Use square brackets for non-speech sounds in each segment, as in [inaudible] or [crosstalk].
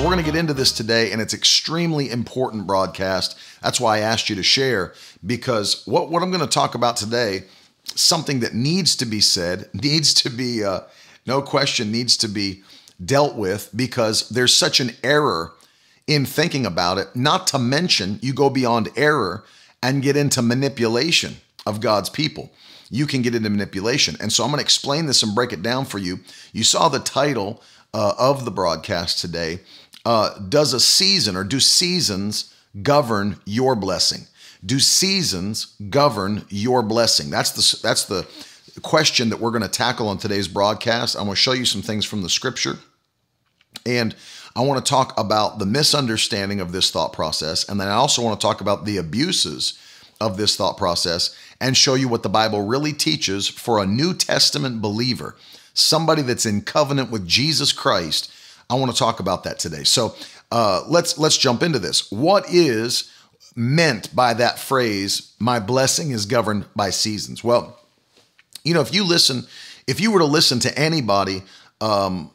We're going to get into this today, and it's extremely important broadcast. That's why I asked you to share, because what, what I'm going to talk about today, something that needs to be said, [laughs] needs to be, uh, no question, needs to be dealt with, because there's such an error in thinking about it. Not to mention, you go beyond error and get into manipulation of God's people. You can get into manipulation. And so I'm going to explain this and break it down for you. You saw the title uh, of the broadcast today uh, does a season or do seasons govern your blessing? Do seasons govern your blessing? That's the that's the question that we're going to tackle on today's broadcast. I'm going to show you some things from the scripture, and I want to talk about the misunderstanding of this thought process, and then I also want to talk about the abuses of this thought process and show you what the Bible really teaches for a New Testament believer, somebody that's in covenant with Jesus Christ I want to talk about that today. So uh, let's let's jump into this. What is meant by that phrase? My blessing is governed by seasons. Well, you know, if you listen, if you were to listen to anybody um,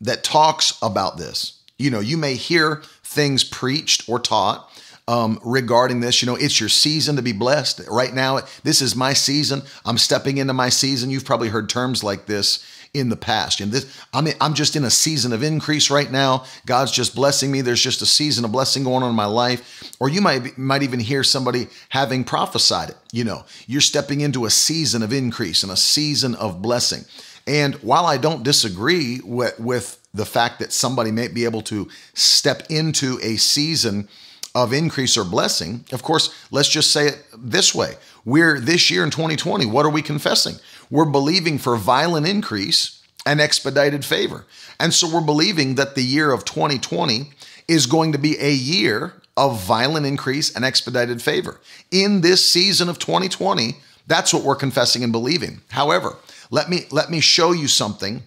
that talks about this, you know, you may hear things preached or taught um, regarding this. You know, it's your season to be blessed. Right now, this is my season. I'm stepping into my season. You've probably heard terms like this in the past. And this, I mean, I'm just in a season of increase right now. God's just blessing me. There's just a season of blessing going on in my life. Or you might might even hear somebody having prophesied it. You know, you're stepping into a season of increase and a season of blessing. And while I don't disagree with, with the fact that somebody may be able to step into a season of increase or blessing, of course, let's just say it this way. We're this year in 2020, what are we confessing? We're believing for violent increase and expedited favor. And so we're believing that the year of 2020 is going to be a year of violent increase and expedited favor. In this season of 2020, that's what we're confessing and believing. However, let me let me show you something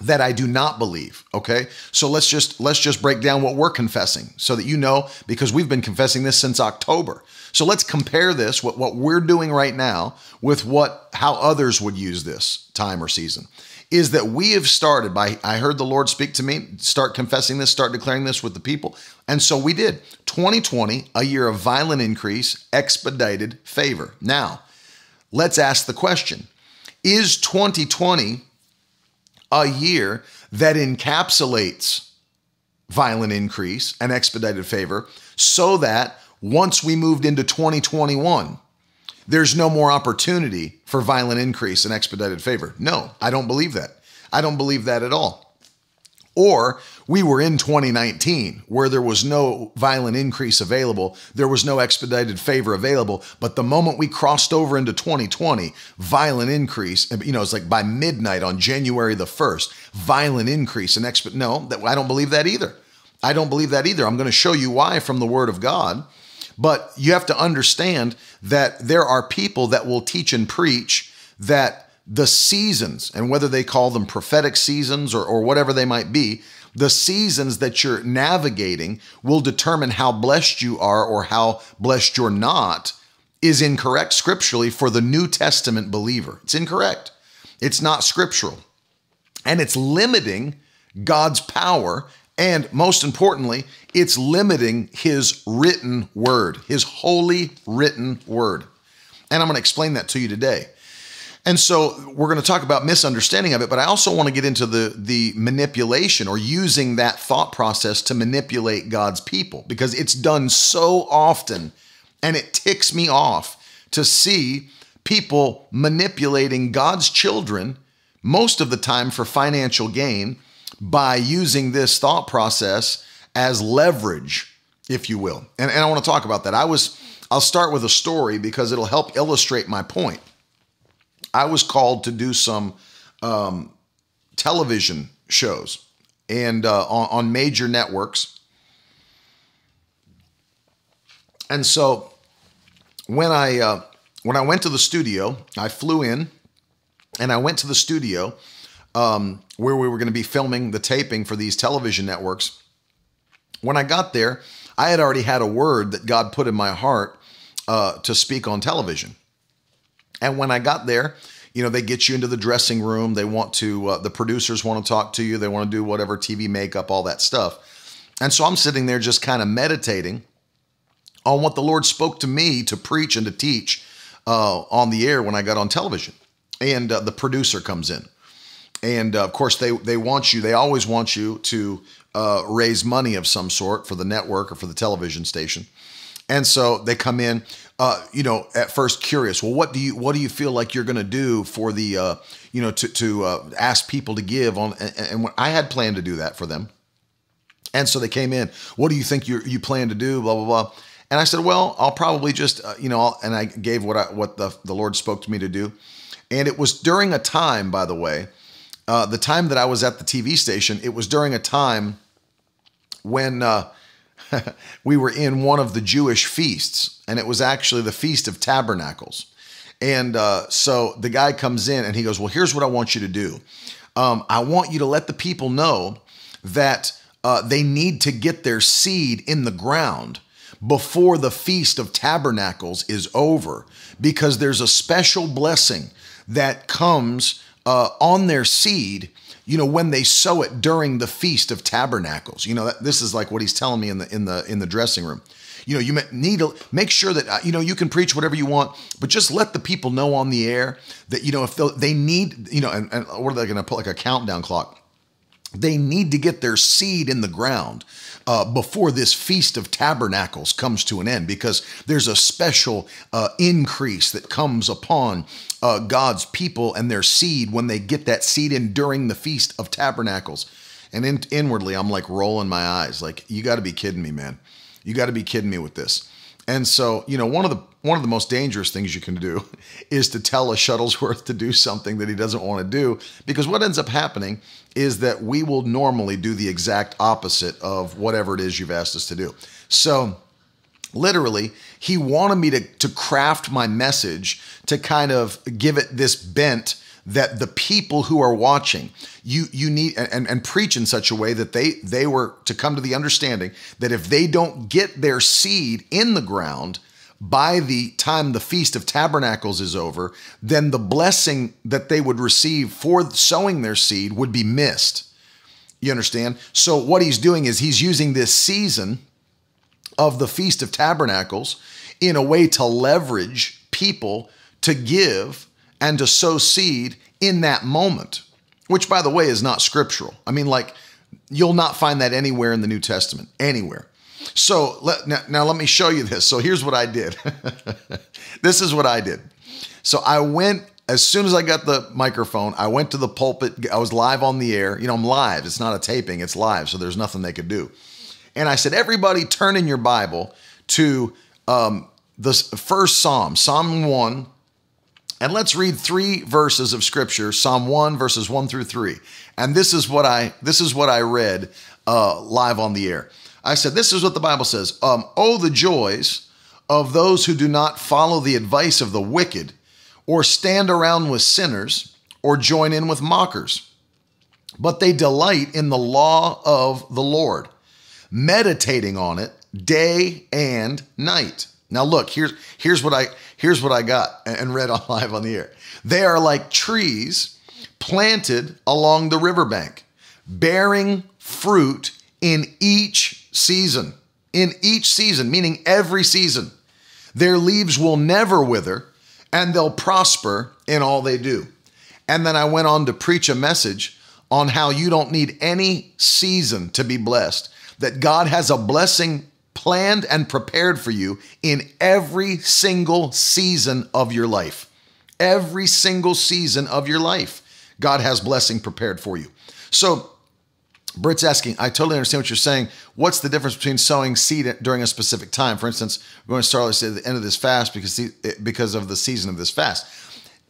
that I do not believe, okay? So let's just let's just break down what we're confessing so that you know because we've been confessing this since October. So let's compare this what what we're doing right now with what how others would use this time or season. Is that we have started by I heard the Lord speak to me, start confessing this, start declaring this with the people. And so we did. 2020, a year of violent increase, expedited favor. Now, let's ask the question. Is 2020 a year that encapsulates violent increase and expedited favor so that once we moved into 2021, there's no more opportunity for violent increase and expedited favor. No, I don't believe that. I don't believe that at all. Or we were in 2019 where there was no violent increase available, there was no expedited favor available. But the moment we crossed over into 2020, violent increase, you know, it's like by midnight on January the 1st, violent increase and exped. No, that, I don't believe that either. I don't believe that either. I'm going to show you why from the Word of God. But you have to understand that there are people that will teach and preach that the seasons, and whether they call them prophetic seasons or, or whatever they might be, the seasons that you're navigating will determine how blessed you are or how blessed you're not is incorrect scripturally for the New Testament believer. It's incorrect. It's not scriptural. And it's limiting God's power. And most importantly, it's limiting his written word, his holy written word. And I'm going to explain that to you today. And so we're going to talk about misunderstanding of it, but I also want to get into the the manipulation or using that thought process to manipulate God's people because it's done so often and it ticks me off to see people manipulating God's children most of the time for financial gain by using this thought process as leverage, if you will. And, and I want to talk about that. I was I'll start with a story because it'll help illustrate my point. I was called to do some um, television shows and uh, on, on major networks. And so when I uh, when I went to the studio, I flew in, and I went to the studio um, where we were going to be filming the taping for these television networks. When I got there, I had already had a word that God put in my heart uh, to speak on television. And when I got there, you know, they get you into the dressing room. They want to, uh, the producers want to talk to you. They want to do whatever TV makeup, all that stuff. And so I'm sitting there just kind of meditating on what the Lord spoke to me to preach and to teach uh, on the air when I got on television. And uh, the producer comes in. And uh, of course, they, they want you, they always want you to uh, raise money of some sort for the network or for the television station. And so they come in, uh, you know, at first curious. Well, what do you what do you feel like you're going to do for the, uh, you know, to to uh, ask people to give on? And, and I had planned to do that for them. And so they came in. What do you think you you plan to do? Blah blah blah. And I said, well, I'll probably just, uh, you know, I'll, and I gave what I, what the the Lord spoke to me to do. And it was during a time, by the way, uh, the time that I was at the TV station. It was during a time when uh, [laughs] we were in one of the Jewish feasts, and it was actually the Feast of Tabernacles. And uh, so the guy comes in and he goes, Well, here's what I want you to do. Um, I want you to let the people know that uh, they need to get their seed in the ground before the Feast of Tabernacles is over, because there's a special blessing that comes uh, on their seed you know, when they sow it during the feast of tabernacles. You know, that, this is like what he's telling me in the in the in the dressing room. You know, you need to make sure that uh, you know you can preach whatever you want, but just let the people know on the air that you know if they need, you know, and, and what are they going to put like a countdown clock? They need to get their seed in the ground uh, before this Feast of Tabernacles comes to an end because there's a special uh, increase that comes upon uh, God's people and their seed when they get that seed in during the Feast of Tabernacles. And in, inwardly, I'm like rolling my eyes, like, you got to be kidding me, man. You got to be kidding me with this. And so, you know, one of the one of the most dangerous things you can do [laughs] is to tell a Shuttlesworth to do something that he doesn't want to do because what ends up happening is that we will normally do the exact opposite of whatever it is you've asked us to do. So, literally, he wanted me to to craft my message to kind of give it this bent that the people who are watching you you need and, and preach in such a way that they they were to come to the understanding that if they don't get their seed in the ground by the time the feast of tabernacles is over then the blessing that they would receive for sowing their seed would be missed you understand so what he's doing is he's using this season of the feast of tabernacles in a way to leverage people to give and to sow seed in that moment, which, by the way, is not scriptural. I mean, like, you'll not find that anywhere in the New Testament, anywhere. So let, now, now let me show you this. So here's what I did. [laughs] this is what I did. So I went as soon as I got the microphone, I went to the pulpit. I was live on the air. You know, I'm live. It's not a taping, it's live. So there's nothing they could do. And I said, everybody turn in your Bible to um, the first Psalm, Psalm 1, and let's read three verses of scripture, Psalm 1 verses 1 through 3. And this is what I this is what I read uh, live on the air. I said, this is what the Bible says. Um, oh, the joys of those who do not follow the advice of the wicked, or stand around with sinners, or join in with mockers. But they delight in the law of the Lord, meditating on it day and night. Now look, here's here's what I here's what I got and read [laughs] on live on the air. They are like trees planted along the riverbank, bearing fruit in each season. In each season, meaning every season. Their leaves will never wither, and they'll prosper in all they do. And then I went on to preach a message on how you don't need any season to be blessed, that God has a blessing planned and prepared for you in every single season of your life. Every single season of your life, God has blessing prepared for you. So, Britt's asking, I totally understand what you're saying. What's the difference between sowing seed during a specific time? For instance, we're going to start at the end of this fast because because of the season of this fast.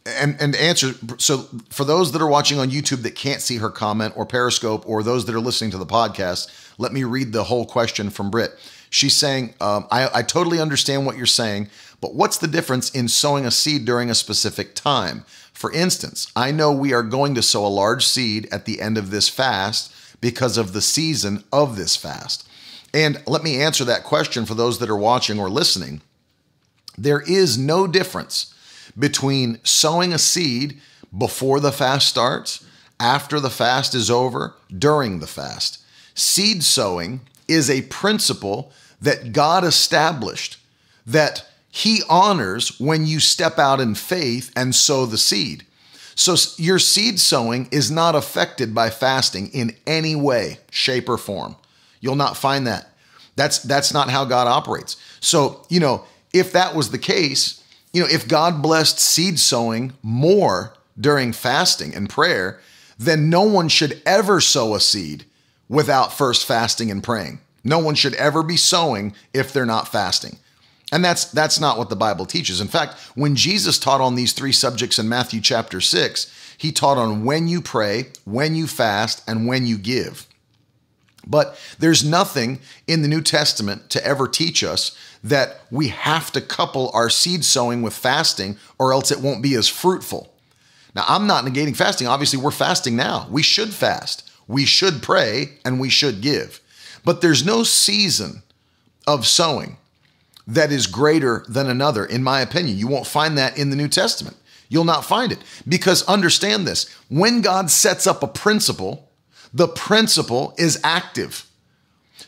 And and answer so for those that are watching on YouTube that can't see her comment or Periscope or those that are listening to the podcast, let me read the whole question from Britt. She's saying, um, I, I totally understand what you're saying, but what's the difference in sowing a seed during a specific time? For instance, I know we are going to sow a large seed at the end of this fast because of the season of this fast. And let me answer that question for those that are watching or listening. There is no difference between sowing a seed before the fast starts, after the fast is over, during the fast. Seed sowing is a principle that God established that He honors when you step out in faith and sow the seed. So your seed sowing is not affected by fasting in any way, shape, or form. You'll not find that. That's that's not how God operates. So, you know, if that was the case, you know, if God blessed seed sowing more during fasting and prayer, then no one should ever sow a seed without first fasting and praying. No one should ever be sowing if they're not fasting. And that's that's not what the Bible teaches. In fact, when Jesus taught on these three subjects in Matthew chapter 6, he taught on when you pray, when you fast, and when you give. But there's nothing in the New Testament to ever teach us that we have to couple our seed sowing with fasting or else it won't be as fruitful. Now, I'm not negating fasting. Obviously, we're fasting now. We should fast, we should pray, and we should give. But there's no season of sowing that is greater than another, in my opinion. You won't find that in the New Testament. You'll not find it. Because understand this when God sets up a principle, the principle is active.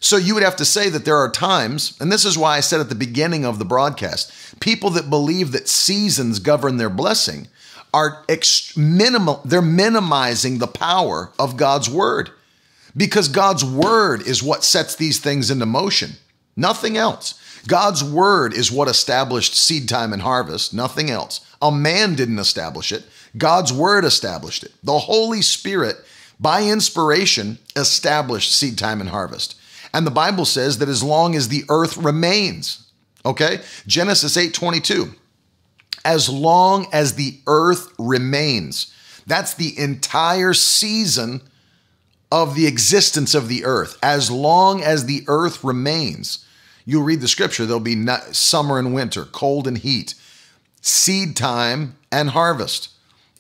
So you would have to say that there are times, and this is why I said at the beginning of the broadcast, people that believe that seasons govern their blessing are ex- minimal, they're minimizing the power of God's word because God's word is what sets these things into motion, nothing else. God's word is what established seed time and harvest, nothing else. A man didn't establish it, God's word established it. The Holy Spirit, by inspiration, established seed time and harvest. And the Bible says that as long as the earth remains, okay? Genesis 8 22, as long as the earth remains, that's the entire season of the existence of the earth. As long as the earth remains, you'll read the scripture, there'll be summer and winter, cold and heat, seed time and harvest.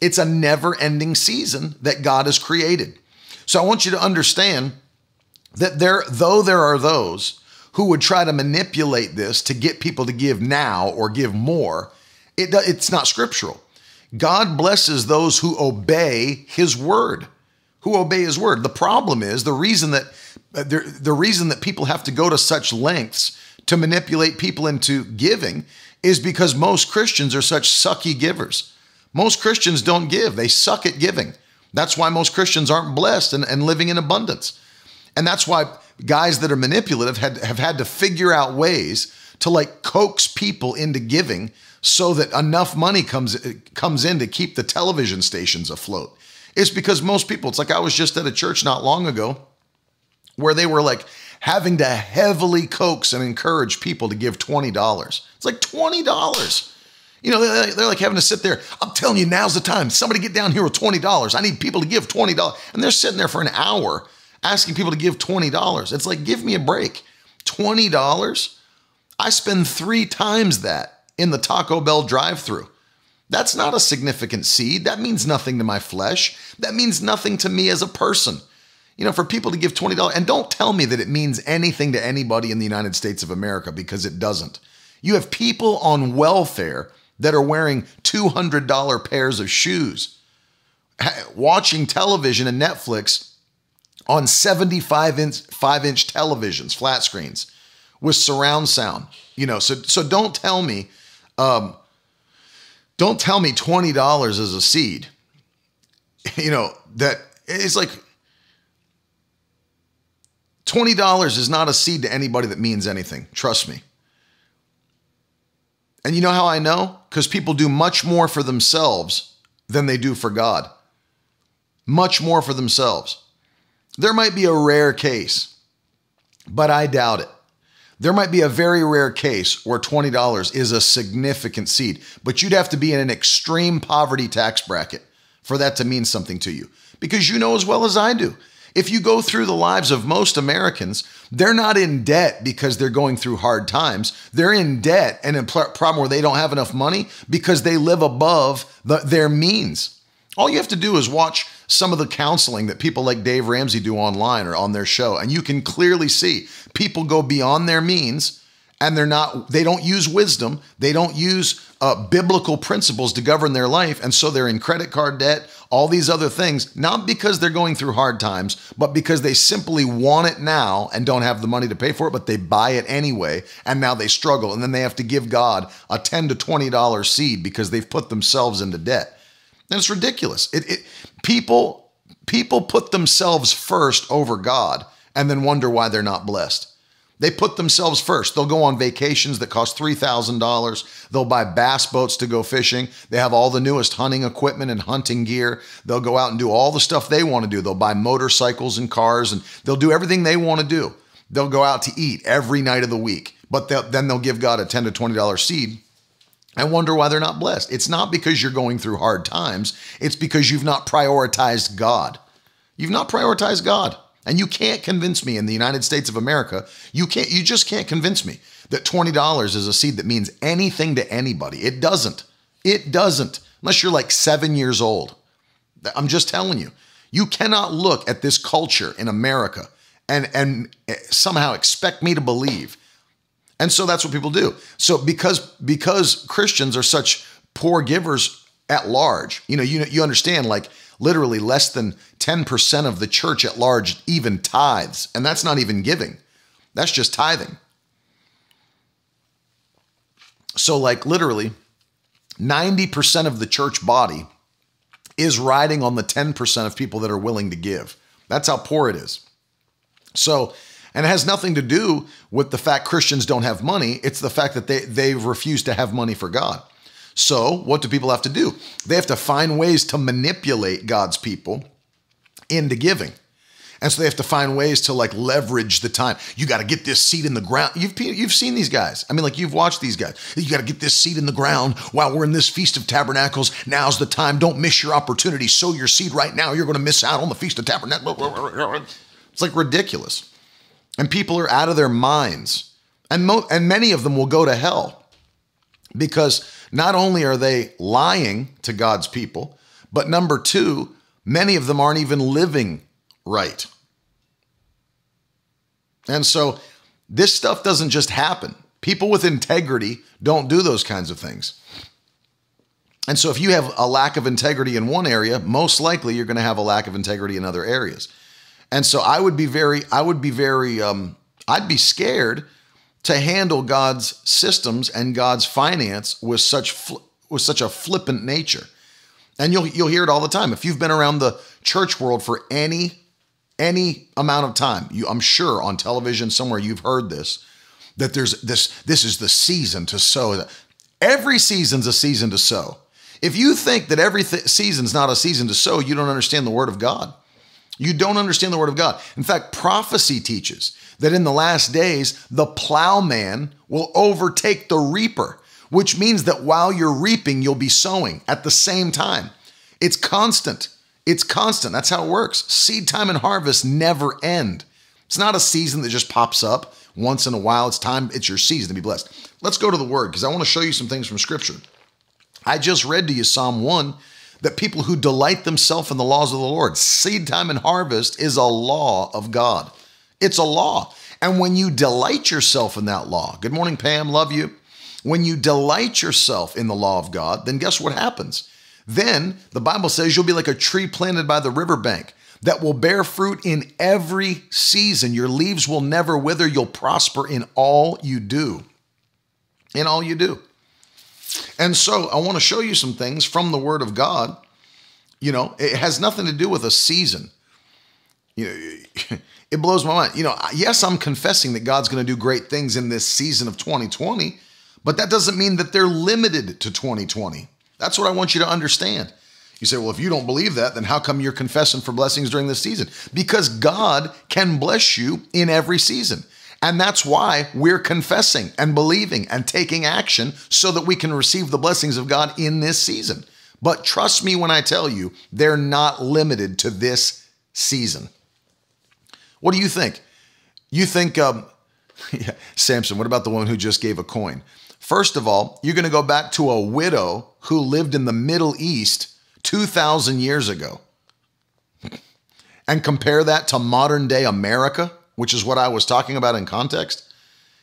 It's a never ending season that God has created. So I want you to understand that there, though there are those who would try to manipulate this to get people to give now or give more, it, it's not scriptural. God blesses those who obey his word, who obey his word. The problem is the reason that Uh, the, the reason that people have to go to such lengths to manipulate people into giving is because most Christians are such sucky givers. Most Christians don't give, they suck at giving. That's why most Christians aren't blessed and, and living in abundance. And that's why guys that are manipulative had, have had to figure out ways to like coax people into giving so that enough money comes comes in to keep the television stations afloat. It's because most people, it's like I was just at a church not long ago where they were like having to heavily coax and encourage people to give $20. It's like $20. You know, they're like having to sit there. I'm telling you, now's the time. Somebody get down here with $20. I need people to give $20. And they're sitting there for an hour asking people to give $20. It's like, give me a break. $20? I spend three times that in the Taco Bell drive through. That's not a significant seed. That means nothing to my flesh. That means nothing to me as a person. You know, for people to give $20, and don't tell me that it means anything to anybody in the United States of America because it doesn't. You have people on welfare that are wearing $200 pairs of shoes, watching television and Netflix on 75 inch, 5 inch televisions, flat screens with surround sound. You know, so so don't tell me, um, don't tell me twenty dollars is a seed. [laughs] You know that it's like twenty dollars is not a seed to anybody that means anything. Trust me. And you know how I know? Because people do much more for themselves than they do for God. Much more for themselves. There might be a rare case, but I doubt it. There might be a very rare case where $20 is a significant seed, but you'd have to be in an extreme poverty tax bracket for that to mean something to you. Because you know as well as I do, If you go through the lives of most Americans, they're not in debt because they're going through hard times. They're in debt and a problem where they don't have enough money because they live above the, their means. All you have to do is watch some of the counseling that people like Dave Ramsey do online or on their show, and you can clearly see people go beyond their means and they're not they don't use wisdom. They don't use uh, biblical principles to govern their life. And so they're in credit card debt all these other things not because they're going through hard times but because they simply want it now and don't have the money to pay for it but they buy it anyway. And now they struggle. And then they have to give god a 10 to 20 dollar seed because they've put themselves into debt. And it's ridiculous. It, it people people put themselves first over god and then wonder why they're not blessed they put themselves first. They'll go on vacations that cost $3,000. They'll buy bass boats to go fishing. They have all the newest hunting equipment and hunting gear. They'll go out and do all the stuff they want to do. They'll buy motorcycles and cars and they'll do everything they want to do. They'll go out to eat every night of the week, but they'll, then they'll give God a 10 to $20 seed I wonder why they're not blessed. It's not because you're going through hard times, it's because you've not prioritized God. You've not prioritized God. And you can't convince me in the United States of America, you can't you just can't convince me that $20 is a seed that means anything to anybody. It doesn't. It doesn't. Unless you're like 7 years old. I'm just telling you. You cannot look at this culture in America and and eh, somehow expect me to believe. And so that's what people do. So because because Christians are such poor givers at large, you know, you you understand like literally less than 10% of the church at large even tithes. And that's not even giving, that's just tithing. So, like, literally, 90% of the church body is riding on the 10% of people that are willing to give. That's how poor it is. So, and it has nothing to do with the fact Christians don't have money. It's the fact that they, they refuse to have money for God. So, what do people have to do? They have to find ways to manipulate God's people into giving. And so they have to find ways to like leverage the time. You got to get this seed in the ground. You've you've seen these guys. I mean, like you've watched these guys. You got to get this seed in the ground while we're in this feast of tabernacles. Now's the time. Don't miss your opportunity. Sow your seed right now. You're going to miss out on the feast of tabernacles. It's like ridiculous, and people are out of their minds, and mo- and many of them will go to hell because not only are they lying to God's people, but number two, many of them aren't even living right. And so this stuff doesn't just happen. People with integrity don't do those kinds of things. And so if you have a lack of integrity in one area, most likely you're going to have a lack of integrity in other areas. And so I would be very, I would be very, um, I'd be scared to handle God's systems and God's finance with such fl- with such a flippant nature. And you'll you'll hear it all the time. If you've been around the church world for any any amount of time, you I'm sure on television somewhere you've heard this that there's this this is the season to sow. Every season's a season to sow. If you think that every th- season's not a season to sow, you don't understand the word of God. You don't understand the word of God. In fact, prophecy teaches that in the last days, the plowman will overtake the reaper, which means that while you're reaping, you'll be sowing at the same time. It's constant. It's constant. That's how it works. Seed time and harvest never end. It's not a season that just pops up once in a while. It's time, it's your season to be blessed. Let's go to the word because I want to show you some things from scripture. I just read to you Psalm 1 that people who delight themselves in the laws of the Lord, seed time and harvest is a law of God. It's a law. And when you delight yourself in that law, good morning, Pam, love you. When you delight yourself in the law of God, then guess what happens? Then the Bible says you'll be like a tree planted by the riverbank that will bear fruit in every season. Your leaves will never wither. You'll prosper in all you do. In all you do. And so I want to show you some things from the Word of God. You know, it has nothing to do with a season. You know, [laughs] it blows my mind. You know, yes, I'm confessing that God's going to do great things in this season of 2020, but that doesn't mean that they're limited to 2020. That's what I want you to understand. You say, well, if you don't believe that, then how come you're confessing for blessings during this season? Because God can bless you in every season. And that's why we're confessing and believing and taking action so that we can receive the blessings of God in this season. But trust me when I tell you, they're not limited to this season. What do you think? You think, um, [laughs] yeah, Samson, what about the one who just gave a coin? First of all, you're going to go back to a widow who lived in the Middle East 2,000 years ago and compare that to modern day America, which is what I was talking about in context.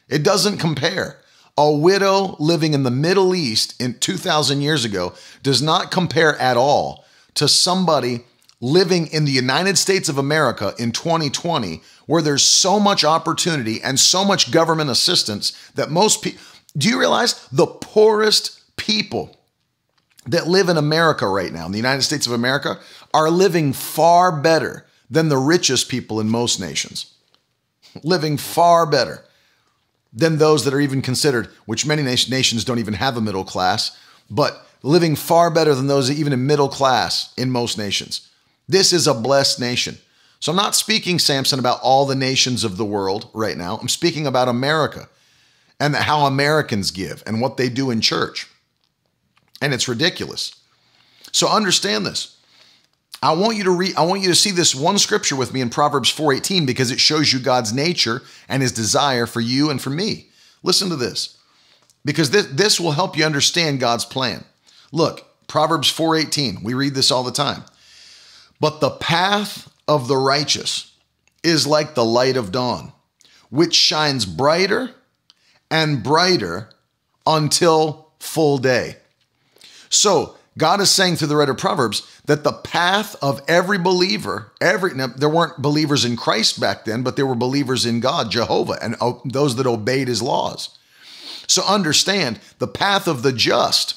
It doesn't compare. A widow living in the Middle East in 2,000 years ago does not compare at all to somebody living in the United States of America in 2020, where there's so much opportunity and so much government assistance that most people, do you realize the poorest people that live in America right now, in the United States of America, are living far better than the richest people in most nations? Living far better than those that are even considered, which many nations don't even have a middle class, but living far better than those even in middle class in most nations. This is a blessed nation. So I'm not speaking, Samson, about all the nations of the world right now. I'm speaking about America and how Americans give and what they do in church. And it's ridiculous. So understand this. I want you to read I want you to see this one scripture with me in Proverbs 4:18 because it shows you God's nature and his desire for you and for me. Listen to this. Because this, this will help you understand God's plan. Look, Proverbs 4:18. We read this all the time. But the path of the righteous is like the light of dawn, which shines brighter and brighter until full day. So, God is saying through the writer of Proverbs that the path of every believer, every now, there weren't believers in Christ back then, but there were believers in God, Jehovah, and oh, those that obeyed his laws. So understand the path of the just,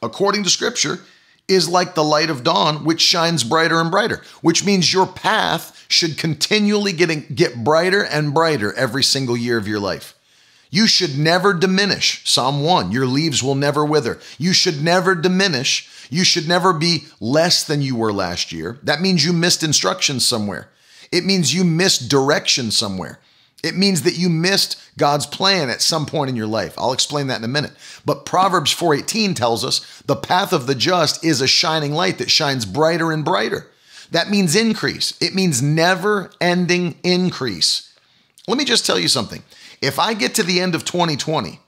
according to scripture, is like the light of dawn, which shines brighter and brighter, which means your path should continually getting, get brighter and brighter every single year of your life. You should never diminish. Psalm 1 Your leaves will never wither. You should never diminish. You should never be less than you were last year. That means you missed instructions somewhere. It means you missed direction somewhere. It means that you missed God's plan at some point in your life. I'll explain that in a minute. But Proverbs 4:18 tells us the path of the just is a shining light that shines brighter and brighter. That means increase. It means never-ending increase. Let me just tell you something. If I get to the end of 2020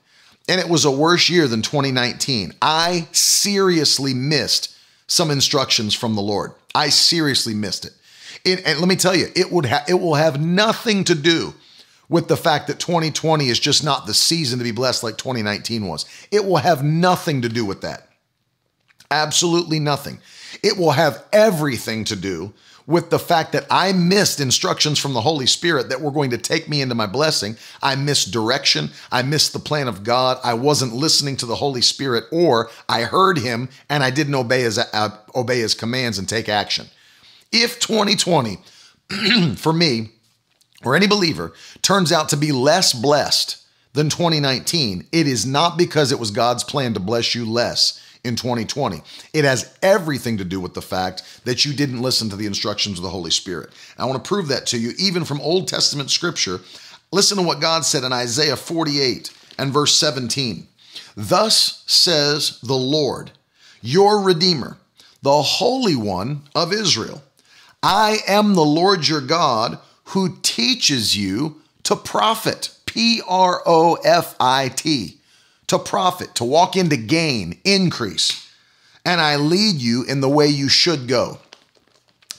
and it was a worse year than 2019, I seriously missed some instructions from the Lord. I seriously missed it. it and let me tell you, it would ha- it will have nothing to do with the fact that 2020 is just not the season to be blessed like 2019 was. It will have nothing to do with that. Absolutely nothing. It will have everything to do with the fact that I missed instructions from the Holy Spirit that were going to take me into my blessing. I missed direction. I missed the plan of God. I wasn't listening to the Holy Spirit, or I heard Him and I didn't obey His uh, obey His commands and take action. If 2020, [clears throat] for me, or any believer turns out to be less blessed than 2019, it is not because it was God's plan to bless you less in 2020. It has everything to do with the fact that you didn't listen to the instructions of the Holy Spirit. I want to prove that to you, even from Old Testament scripture. Listen to what God said in Isaiah 48 and verse 17. Thus says the Lord, your Redeemer, the Holy One of Israel I am the Lord your God who teaches you to profit. P R O F I T. To profit, to walk into gain, increase. And I lead you in the way you should go.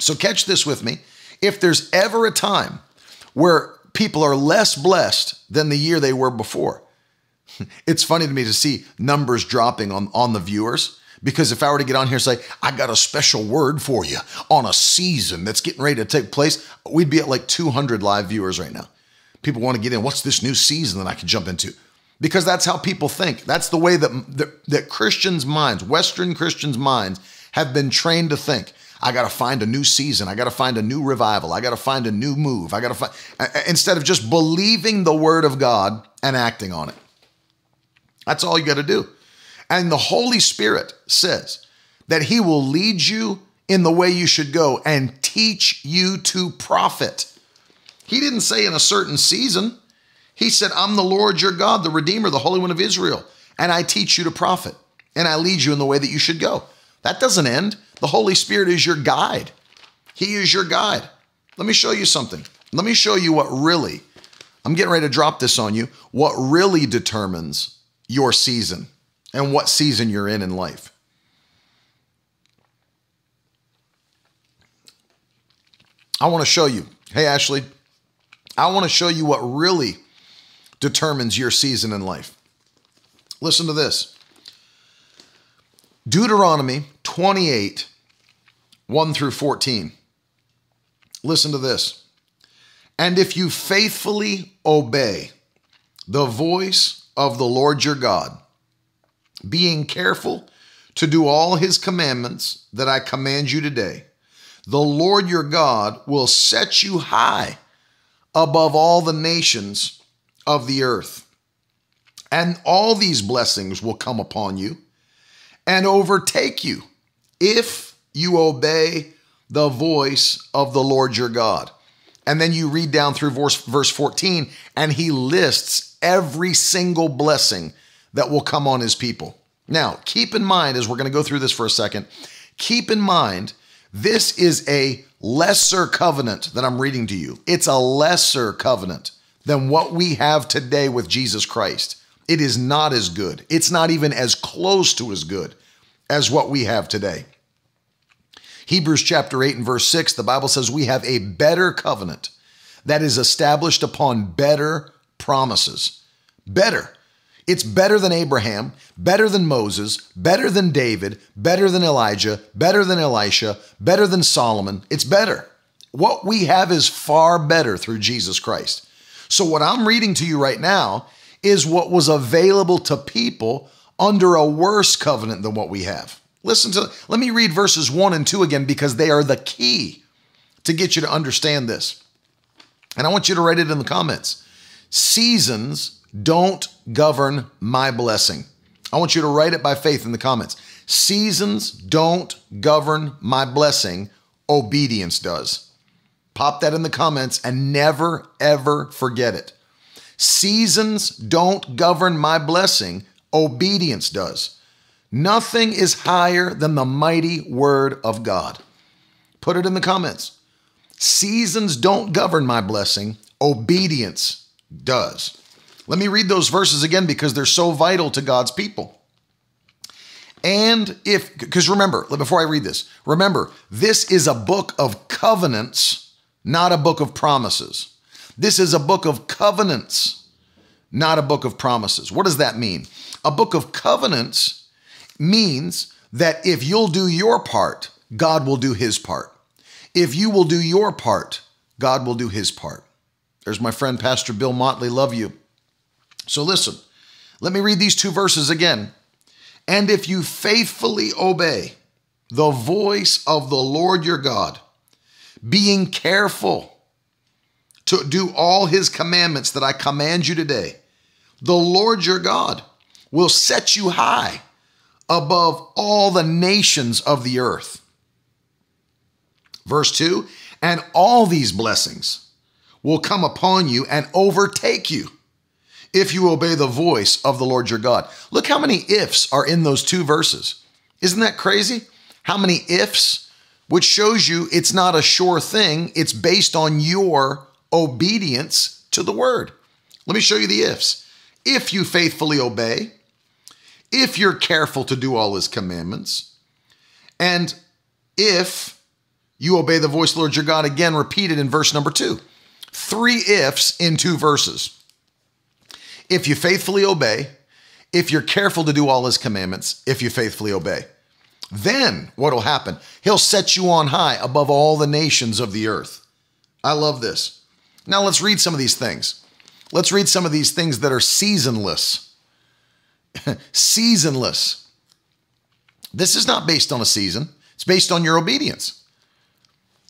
So, catch this with me. If there's ever a time where people are less blessed than the year they were before, [laughs] it's funny to me to see numbers dropping on, on the viewers. Because if I were to get on here and say, I got a special word for you on a season that's getting ready to take place, we'd be at like 200 live viewers right now. People want to get in. What's this new season that I can jump into? Because that's how people think. That's the way that, that, that Christians' minds, Western Christians' minds, have been trained to think. I got to find a new season. I got to find a new revival. I got to find a new move. I got to find, instead of just believing the word of God and acting on it. That's all you got to do. And the Holy Spirit says that He will lead you in the way you should go and teach you to profit. He didn't say in a certain season. He said, I'm the Lord your God, the Redeemer, the Holy One of Israel, and I teach you to profit, and I lead you in the way that you should go. That doesn't end. The Holy Spirit is your guide. He is your guide. let me show you something. Let me show you what really, I'm getting ready to drop this on you, what really determines your season and what season you're in in life. I want to show you. Hey, Ashley, I want to show you what really determines your season in life. Listen to this Deuteronomy 28, 1 through 14. Listen to this. And if you faithfully obey the voice of the Lord your God, being careful to do all his commandments that I command you today, the Lord your God will set you high above all the nations of the earth. And all these blessings will come upon you and overtake you if you obey the voice of the Lord your God. And then you read down through verse, verse 14, and he lists every single blessing that will come on his people. Now, keep in mind, as we're going to go through this for a second, keep in mind, this is a lesser covenant that I'm reading to you. It's a lesser covenant than what we have today with Jesus Christ. It is not as good. It's not even as close to as good as what we have today. Hebrews chapter 8 and verse 6, the Bible says we have a better covenant that is established upon better promises. Better. It's better than Abraham, better than Moses, better than David, better than Elijah, better than Elisha, better than Solomon. It's better. What we have is far better through Jesus Christ. So, what I'm reading to you right now is what was available to people under a worse covenant than what we have. Listen to, let me read verses 1 and 2 again because they are the key to get you to understand this. And I want you to write it in the comments. Seasons don't govern my blessing. I want you to write it by faith in the comments. Seasons don't govern my blessing, obedience does. Pop that in the comments and never, ever forget it. Seasons don't govern my blessing, obedience does. Nothing is higher than the mighty word of God. Put it in the comments. Seasons don't govern my blessing, obedience does. Let me read those verses again because they're so vital to God's people. And if, because remember, before I read this, remember, this is a book of covenants, not a book of promises. This is a book of covenants, not a book of promises. What does that mean? A book of covenants means that if you'll do your part, God will do his part. If you will do your part, God will do his part. There's my friend, Pastor Bill Motley. Love you. So listen, let me read these two verses again. And if you faithfully obey the voice of the Lord your God, being careful to do all his commandments that I command you today, the Lord your God will set you high above all the nations of the earth. Verse 2 And all these blessings will come upon you and overtake you if you obey the voice of the Lord your God. Look how many ifs are in those two verses. Isn't that crazy? How many ifs, which shows you it's not a sure thing, it's based on your obedience to the word. Let me show you the ifs. If you faithfully obey, if you're careful to do all his commandments, and if you obey the voice of the Lord your God, again repeated in verse number two. Three ifs in two verses if you faithfully obey, if you're careful to do all his commandments, if you faithfully obey. Then what will happen? He'll set you on high above all the nations of the earth. I love this. Now let's read some of these things. Let's read some of these things that are seasonless. [laughs] seasonless. This is not based on a season, it's based on your obedience.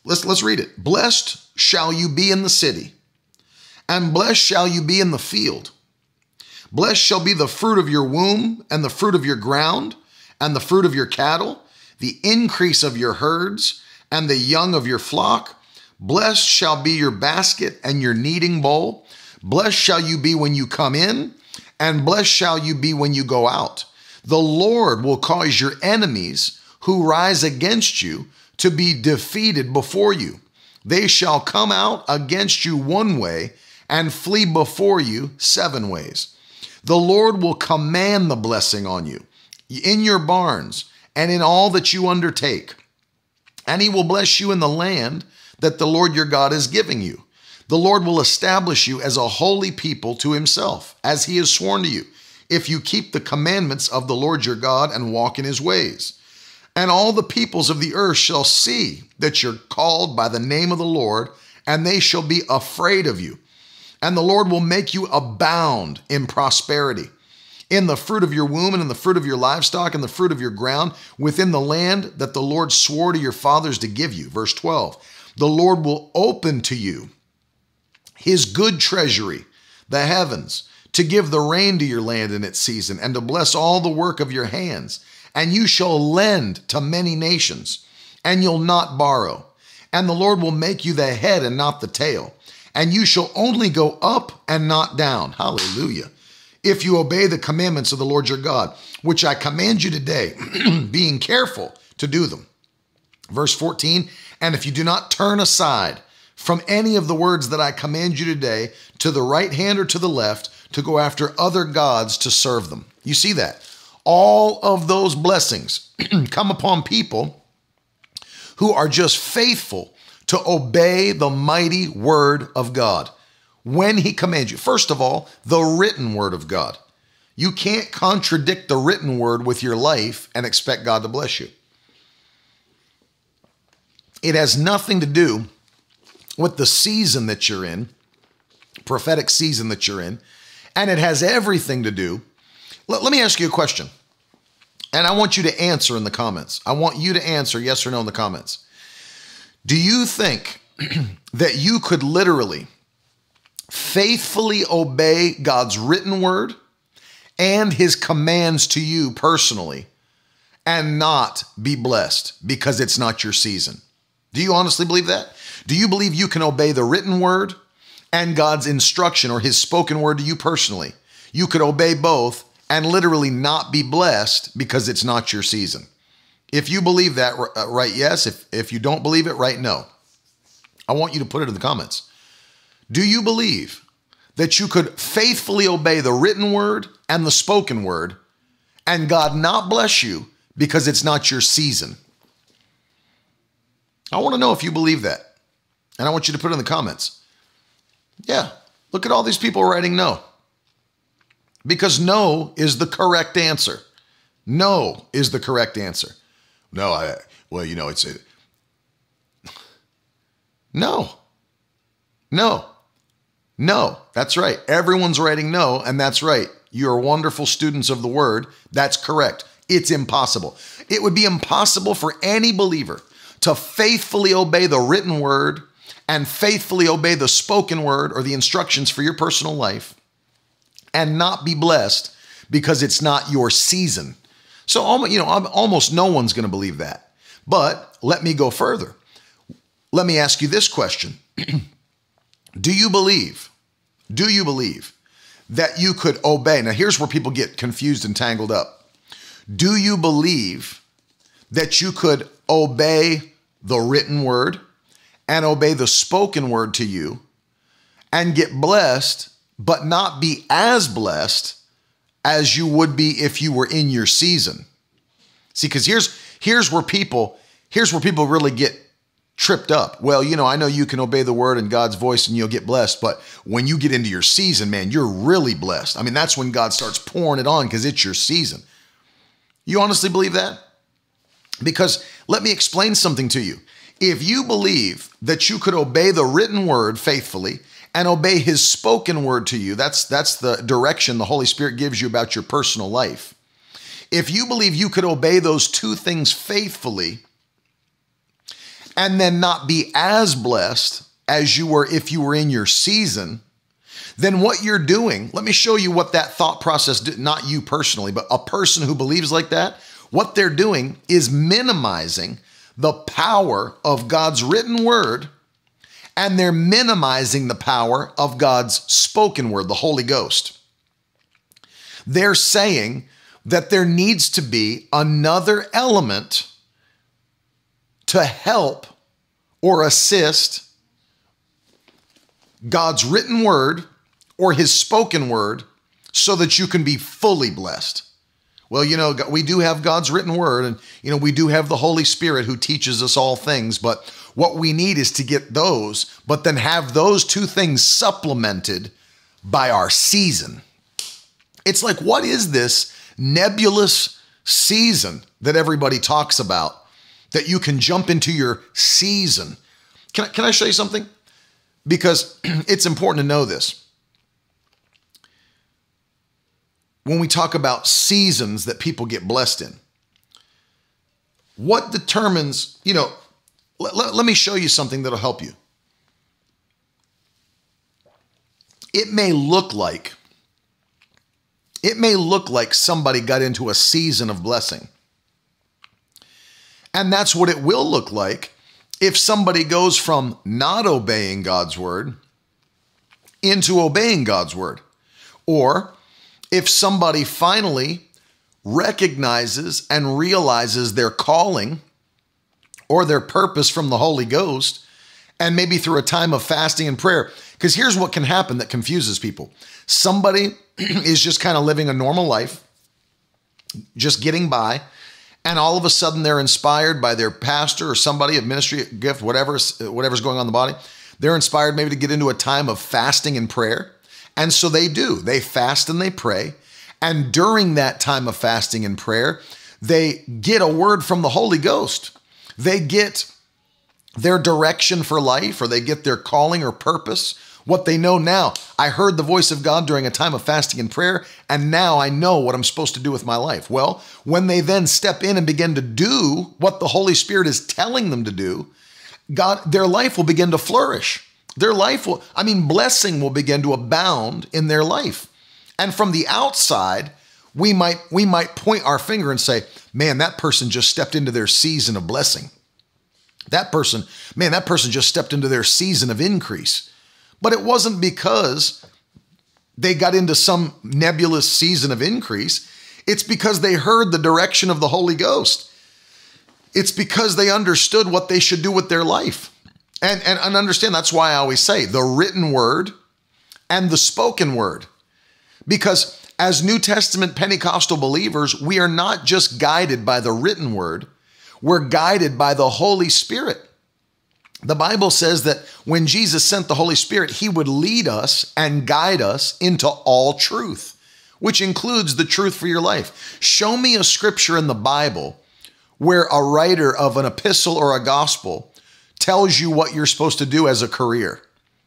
Let's, let's read it. Blessed shall you be in the city, and blessed shall you be in the field. Blessed shall be the fruit of your womb, and the fruit of your ground, and the fruit of your cattle, the increase of your herds, and the young of your flock. Blessed shall be your basket and your kneading bowl. Blessed shall you be when you come in, and blessed shall you be when you go out. The Lord will cause your enemies who rise against you to be defeated before you. They shall come out against you one way and flee before you seven ways. The Lord will command the blessing on you in your barns and in all that you undertake. And he will bless you in the land that the Lord your God is giving you. The Lord will establish you as a holy people to himself, as he has sworn to you, if you keep the commandments of the Lord your God and walk in his ways. And all the peoples of the earth shall see that you're called by the name of the Lord, and they shall be afraid of you. And the Lord will make you abound in prosperity in the fruit of your womb and in the fruit of your livestock and the fruit of your ground within the land that the Lord swore to your fathers to give you. Verse 12 The Lord will open to you his good treasury, the heavens, to give the rain to your land in its season and to bless all the work of your hands. And you shall lend to many nations, and you'll not borrow. And the Lord will make you the head and not the tail. And you shall only go up and not down. Hallelujah if you obey the commandments of the Lord your God, which I command you today, [clears throat] being careful to do them. Verse 14, and if you do not turn aside from any of the words that I command you today to the right hand or to the left to go after other gods to serve them. You see that? All of those blessings [clears throat] come upon people who are just faithful to obey the mighty word of God when he commands you. First of all, the written word of God. You can't contradict the written word with your life and expect God to bless you. It has nothing to do with the season that you're in, prophetic season that you're in, and it has everything to do. Let, let me ask you a question, and I want you to answer in the comments. I want you to answer yes or no in the comments. Do you think [clears throat] that you could literally faithfully obey God's written word and his commands to you personally and not be blessed because it's not your season. Do you honestly believe that? Do you believe you can obey the written word and God's instruction or his spoken word to you personally? You could obey both and literally not be blessed because it's not your season. If you believe that, uh, write yes. If, if you don't believe it, write no. I want you to put it in the comments. Do you believe that you could faithfully obey the written word and the spoken word and God not bless you because it's not your season? I want to know if you believe that. And I want you to put it in the comments. Yeah, look at all these people writing no. Because no is the correct answer. No is the correct answer. No, I, well, you know, it's a, no. No. No, that's right. Everyone's writing no, and that's right. You're wonderful students of the word. That's correct. It's impossible. It would be impossible for any believer to faithfully obey the written word and faithfully obey the spoken word or the instructions for your personal life and not be blessed because it's not your season. So, you know, almost no one's going to believe that. But let me go further. Let me ask you this question [clears throat] Do you believe do you believe that you could obey? Now, here's where people get confused and tangled up. Do you believe that you could obey the written word and obey the spoken word to you and get blessed, but not be as blessed as you would be if you were in your season? See, because here's here's where people here's where people really get tripped up. Well, you know, I know you can obey the word and God's voice and you'll get blessed, but when you get into your season, man, you're really blessed. I mean, that's when God starts pouring it on because it's your season. You honestly believe that? Because let me explain something to you. If you believe that you could obey the written word faithfully and obey his spoken word to you, that's that's the direction the Holy Spirit gives you about your personal life. If you believe you could obey those two things faithfully, and then not be as blessed as you were if you were in your season, then what you're doing, let me show you what that thought process did, not you personally, but a person who believes like that, what they're doing is minimizing the power of God's written word and they're minimizing the power of God's spoken word, the Holy Ghost. They're saying that there needs to be another element to help or assist God's written word or his spoken word so that you can be fully blessed. Well, you know, we do have God's written word and, you know, we do have the Holy Spirit who teaches us all things, but what we need is to get those, but then have those two things supplemented by our season. It's like, what is this nebulous season that everybody talks about that you can jump into your season? Can I, can I show you something? Because [clears throat] it's important to know this. when we talk about seasons that people get blessed in. What determines, you know, let, let, let, me show you something that'll help you. It may look like, it may look like somebody got into a season of blessing. And that's what it will look like if somebody goes from not obeying God's word into obeying God's word. Or if somebody finally recognizes and realizes their calling or their purpose from the Holy Ghost, and maybe through a time of fasting and prayer. Because here's what can happen that confuses people somebody [clears throat] is just kind of living a normal life, just getting by. And all of a sudden, they're inspired by their pastor or somebody, a ministry gift, whatever, whatever's going on in the body. They're inspired maybe to get into a time of fasting and prayer. And so they do. They fast and they pray. And during that time of fasting and prayer, they get a word from the Holy Ghost. They get their direction for life or they get their calling or purpose. What they know now, I heard the voice of God during a time of fasting and prayer, and now I know what I'm supposed to do with my life. Well, when they then step in and begin to do what the Holy Spirit is telling them to do, God, their life will begin to flourish. Their life will, I mean, blessing will begin to abound in their life. And from the outside, we might we might point our finger and say, "Man, that person just stepped into their season of blessing." That person, man, that person just stepped into their season of increase. But it wasn't because they got into some nebulous season of increase. It's because they heard the direction of the Holy Ghost. It's because they understood what they should do with their life. And, and, and understand that's why I always say the written word and the spoken word. Because as New Testament Pentecostal believers, we are not just guided by the written word, we're guided by the Holy Spirit. The Bible says that when Jesus sent the Holy Spirit, he would lead us and guide us into all truth, which includes the truth for your life. Show me a scripture in the Bible where a writer of an epistle or a gospel tells you what you're supposed to do as a career.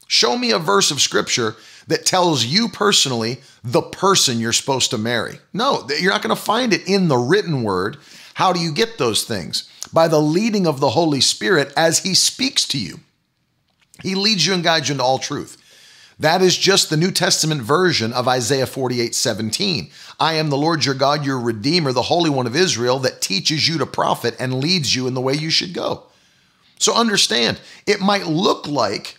Show me a verse of scripture that tells you personally the person you're supposed to marry. No, you're not going to find it in the written word. How do you get those things? By the leading of the Holy Spirit as He speaks to you. He leads you and guides you into all truth. That is just the New Testament version of Isaiah 48 17. I am the Lord your God, your Redeemer, the Holy One of Israel, that teaches you to profit and leads you in the way you should go. So understand, it might look like,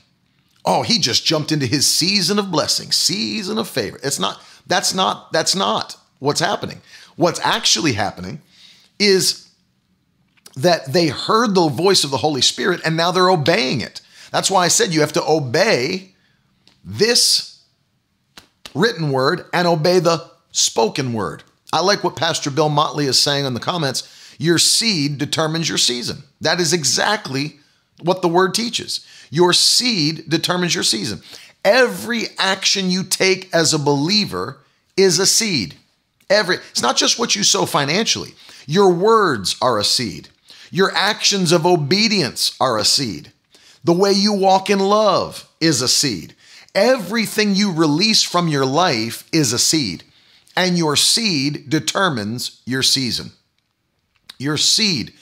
oh, he just jumped into his season of blessing, season of favor. It's not, that's not, that's not what's happening. What's actually happening is that they heard the voice of the Holy Spirit and now they're obeying it. That's why I said you have to obey this written word and obey the spoken word. I like what Pastor Bill Motley is saying in the comments. Your seed determines your season. That is exactly what the word teaches. Your seed determines your season. Every action you take as a believer is a seed. Every it's not just what you sow financially. Your words are a seed. Your actions of obedience are a seed. The way you walk in love is a seed. Everything you release from your life is a seed. And your seed determines your season. Your seed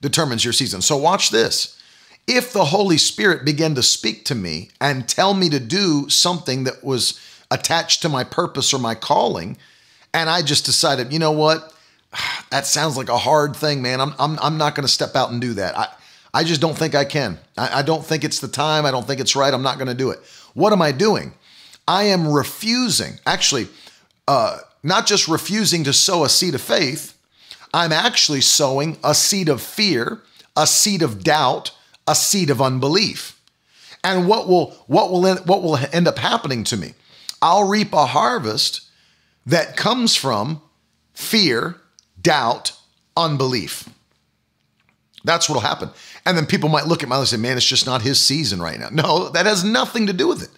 determines your season. So watch this. If the Holy Spirit began to speak to me and tell me to do something that was attached to my purpose or my calling, and I just decided, you know what? [sighs] That sounds like a hard thing, man. I'm, I'm, I'm not going to step out and do that. I, I just don't think I can. I, I don't think it's the time. I don't think it's right. I'm not going to do it. What am I doing? I am refusing, actually, uh, not just refusing to sow a seed of faith, I'm actually sowing a seed of fear, a seed of doubt, a seed of unbelief. And what will what will what will end up happening to me? I'll reap a harvest that comes from fear, doubt, unbelief. That's what'll happen. And then people might look at my life and say, man, it's just not his season right now. No, that has nothing to do with it.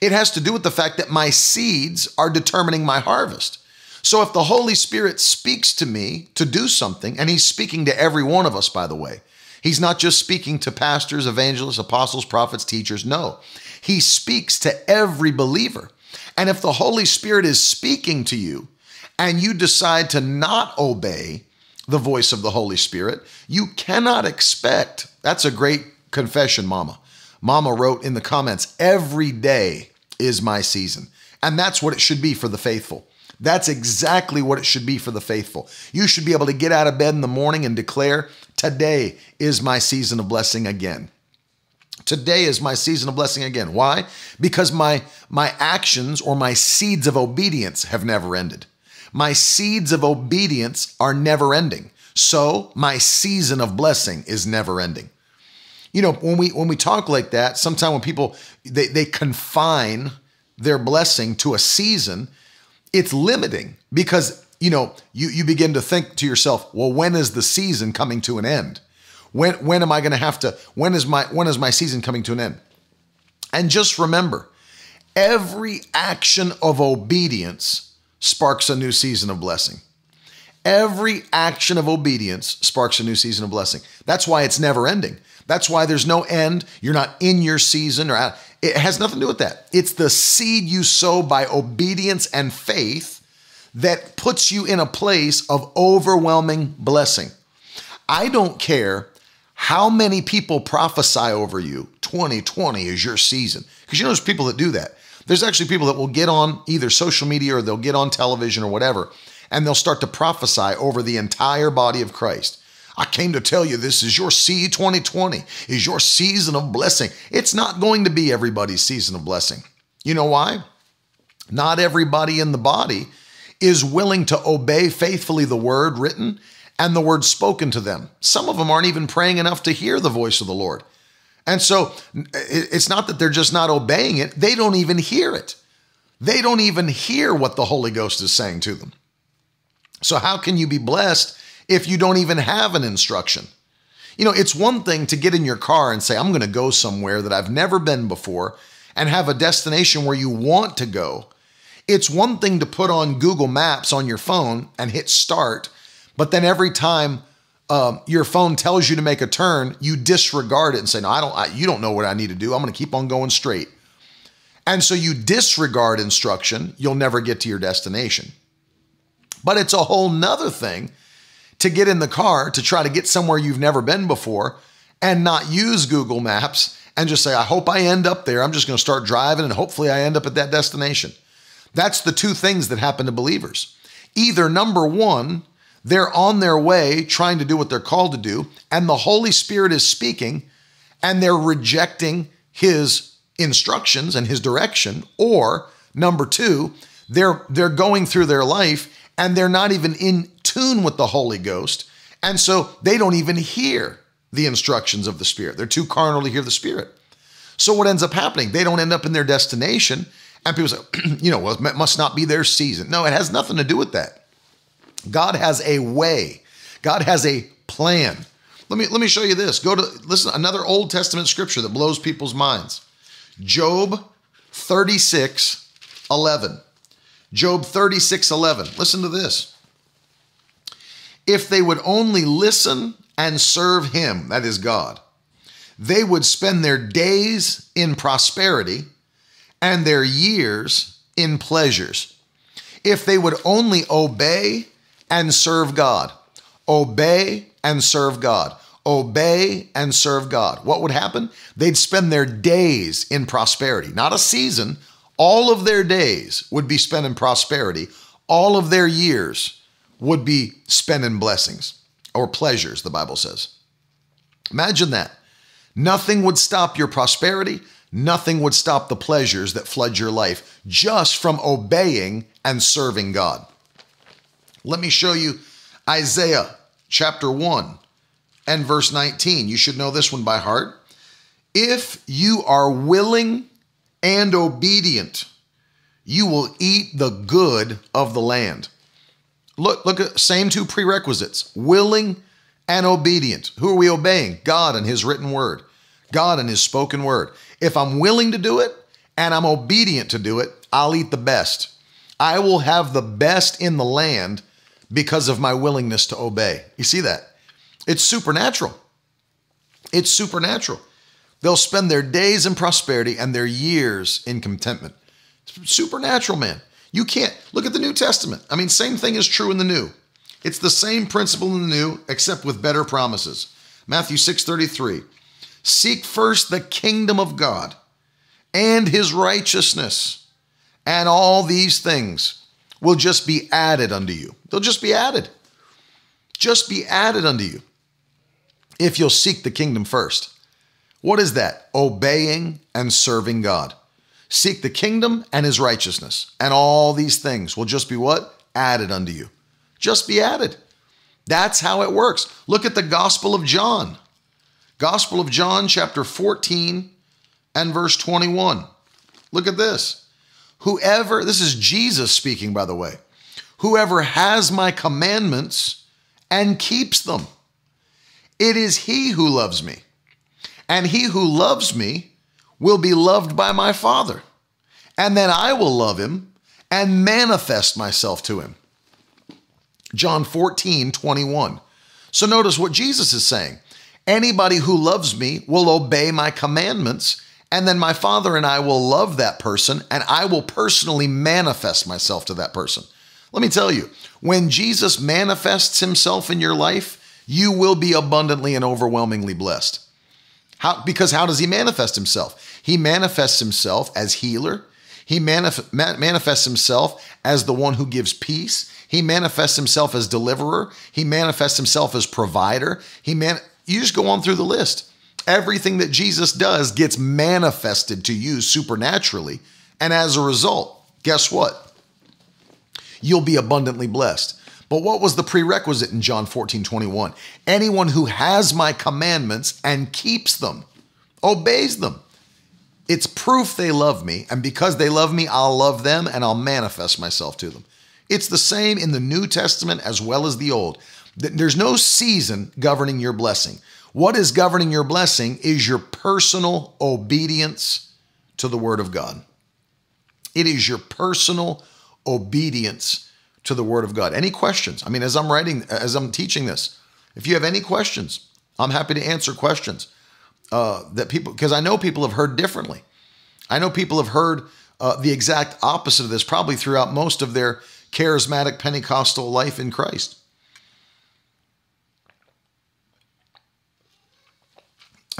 It has to do with the fact that my seeds are determining my harvest. So if the Holy Spirit speaks to me to do something, and He's speaking to every one of us, by the way, He's not just speaking to pastors, evangelists, apostles, prophets, teachers. No, He speaks to every believer. And if the Holy Spirit is speaking to you and you decide to not obey the voice of the Holy Spirit, you cannot expect. That's a great confession, Mama. Mama wrote in the comments, every day is my season. And that's what it should be for the faithful. That's exactly what it should be for the faithful. You should be able to get out of bed in the morning and declare, Today is my season of blessing again. Today is my season of blessing again. Why? Because my, my actions or my seeds of obedience have never ended. My seeds of obedience are never ending. So my season of blessing is never ending. You know, when we when we talk like that, sometimes when people they, they confine their blessing to a season, it's limiting because you know you you begin to think to yourself well when is the season coming to an end? When when am i going to have to when is my when is my season coming to an end? And just remember every action of obedience sparks a new season of blessing. Every action of obedience sparks a new season of blessing. That's why it's never ending. That's why there's no end. You're not in your season or out. It has nothing to do with that. It's the seed you sow by obedience and faith that puts you in a place of overwhelming blessing. I don't care how many people prophesy over you 2020 is your season. Because you know, there's people that do that. There's actually people that will get on either social media or they'll get on television or whatever, and they'll start to prophesy over the entire body of Christ. I came to tell you this is your C 2020, is your season of blessing. It's not going to be everybody's season of blessing. You know why? Not everybody in the body is willing to obey faithfully the word written and the word spoken to them. Some of them aren't even praying enough to hear the voice of the Lord. And so it's not that they're just not obeying it, they don't even hear it. They don't even hear what the Holy Ghost is saying to them. So, how can you be blessed if you don't even have an instruction. You know, it's one thing to get in your car and say, I'm going to go somewhere that I've never been before and have a destination where you want to go. It's one thing to put on Google Maps on your phone and hit start, but then every time um, your phone tells you to make a turn, you disregard it and say, "No, I don't. I, you don't know what I need to do. I'm going to keep on going straight." And so you disregard instruction. You'll never get to your destination. But it's a whole nother thing to get in the car to try to get somewhere you've never been before and not use Google Maps and just say, I hope I end up there. I'm just going to start driving and hopefully I end up at that destination. That's the two things that happen to believers. Either number one, they're on their way trying to do what they're called to do, and the Holy Spirit is speaking, and they're rejecting his instructions and his direction. Or number two, they're they're going through their life and they're not even in tune with the Holy Ghost. And so they don't even hear the instructions of the Spirit. They're too carnal to hear the Spirit. So what ends up happening? They don't end up in their destination. And people say, [clears throat] you know, well, it must not be their season. No, it has nothing to do with that. God has a way. God has a plan. Let me let me show you this. Go to listen another Old Testament scripture that blows people's minds. Job 36 11. Job 36 11. Listen to this. If they would only listen and serve him, that is God, they would spend their days in prosperity and their years in pleasures. If they would only obey and serve God, obey and serve God, obey and serve God, what would happen? They'd spend their days in prosperity, not a season, all of their days would be spent in prosperity, all of their years would be spent in blessings or pleasures, the Bible says. Imagine that. Nothing would stop your prosperity, nothing would stop the pleasures that flood your life just from obeying and serving God. Let me show you Isaiah chapter 1 and verse 19. You should know this one by heart. If you are willing and obedient, you will eat the good of the land. Look, look at same two prerequisites willing and obedient. Who are we obeying? God and His written word, God and His spoken word. If I'm willing to do it and I'm obedient to do it, I'll eat the best. I will have the best in the land because of my willingness to obey. You see that? It's supernatural. It's supernatural. They'll spend their days in prosperity and their years in contentment. Supernatural, man. You can't look at the New Testament. I mean, same thing is true in the New. It's the same principle in the New, except with better promises. Matthew 6:33. Seek first the kingdom of God and his righteousness, and all these things will just be added unto you. They'll just be added. Just be added unto you if you'll seek the kingdom first. What is that? Obeying and serving God. Seek the kingdom and his righteousness, and all these things will just be what? Added unto you. Just be added. That's how it works. Look at the Gospel of John. Gospel of John, chapter 14 and verse 21. Look at this. Whoever, this is Jesus speaking, by the way, whoever has my commandments and keeps them, it is he who loves me. And he who loves me will be loved by my Father. And then I will love him and manifest myself to him. John 14, 21. So notice what Jesus is saying. Anybody who loves me will obey my commandments, and then my Father and I will love that person, and I will personally manifest myself to that person. Let me tell you, when Jesus manifests himself in your life, you will be abundantly and overwhelmingly blessed. How, because how does he manifest himself? He manifests himself as healer. He manif- manifests himself as the one who gives peace. He manifests himself as deliverer. He manifests himself as provider. He man you just go on through the list. Everything that Jesus does gets manifested to you supernaturally. And as a result, guess what? You'll be abundantly blessed. But what was the prerequisite in John 14, 21? Anyone who has my commandments and keeps them, obeys them. It's proof they love me. And because they love me, I'll love them and I'll manifest myself to them. It's the same in the New Testament as well as the Old. There's no season governing your blessing. What is governing your blessing is your personal obedience to the Word of God. It is your personal obedience to the Word of God. Any questions? I mean, as I'm writing, as I'm teaching this, if you have any questions, I'm happy to answer questions uh, that people, because I know people have heard differently. I know people have heard uh, the exact opposite of this probably throughout most of their charismatic Pentecostal life in Christ.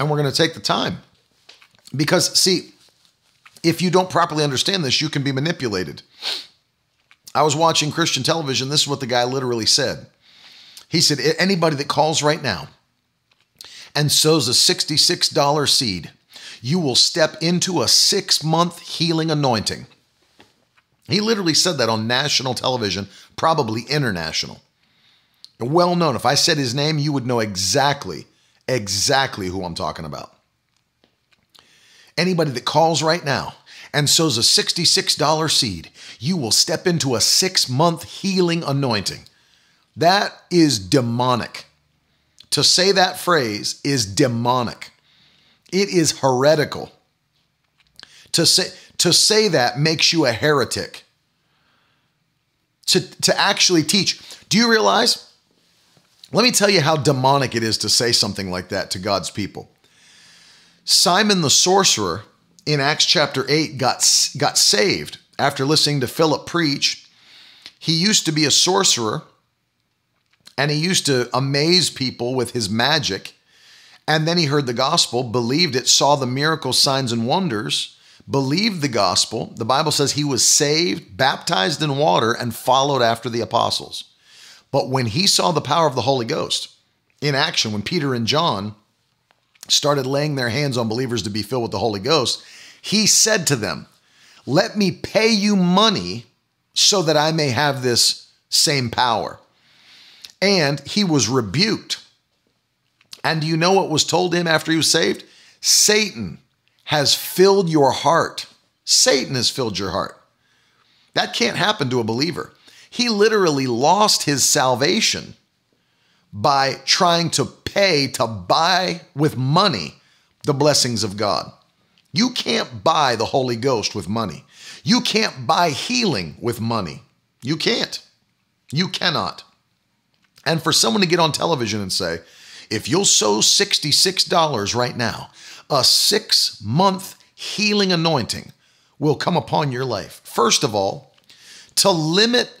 And we're going to take the time because, see, if you don't properly understand this, you can be manipulated. I was watching Christian television. This is what the guy literally said. He said, Anybody that calls right now and sows a $66 seed, you will step into a six month healing anointing. He literally said that on national television, probably international. Well known. If I said his name, you would know exactly, exactly who I'm talking about. Anybody that calls right now and sows a $66 seed, you will step into a six month healing anointing. That is demonic. To say that phrase is demonic. It is heretical. To say, to say that makes you a heretic. To, to actually teach. Do you realize? Let me tell you how demonic it is to say something like that to God's people. Simon the sorcerer in Acts chapter 8 got, got saved after listening to Philip preach. He used to be a sorcerer and he used to amaze people with his magic. And then he heard the gospel, believed it, saw the miracle signs, and wonders believed the gospel. The Bible says he was saved, baptized in water, and followed after the apostles. But when he saw the power of the Holy Ghost in action, when Peter and John started laying their hands on believers to be filled with the Holy Ghost, he said to them, Let me pay you money so that I may have this same power. And he was rebuked. And do you know what was told him after he was saved? Satan has filled your heart. Satan has filled your heart. That can't happen to a believer. He literally lost his salvation by trying to pay to buy with money the blessings of God. You can't buy the Holy Ghost with money. You can't buy healing with money. You can't. You cannot. And for someone to get on television and say, if you'll sow $66 right now, a six month healing anointing will come upon your life. First of all, to limit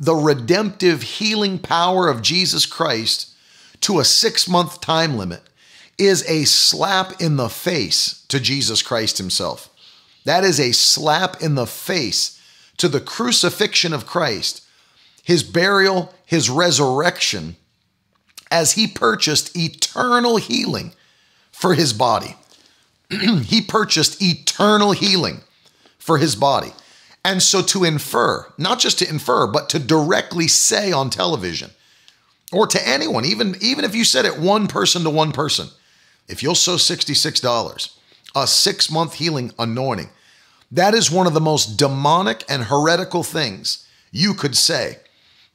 the redemptive healing power of Jesus Christ to a six month time limit is a slap in the face to Jesus Christ himself. That is a slap in the face to the crucifixion of Christ, his burial, his resurrection, as he purchased eternal healing for his body. [clears throat] he purchased eternal healing for his body. And so to infer, not just to infer, but to directly say on television or to anyone, even, even if you said it one person to one person, if you'll sow $66, a six month healing anointing, that is one of the most demonic and heretical things you could say.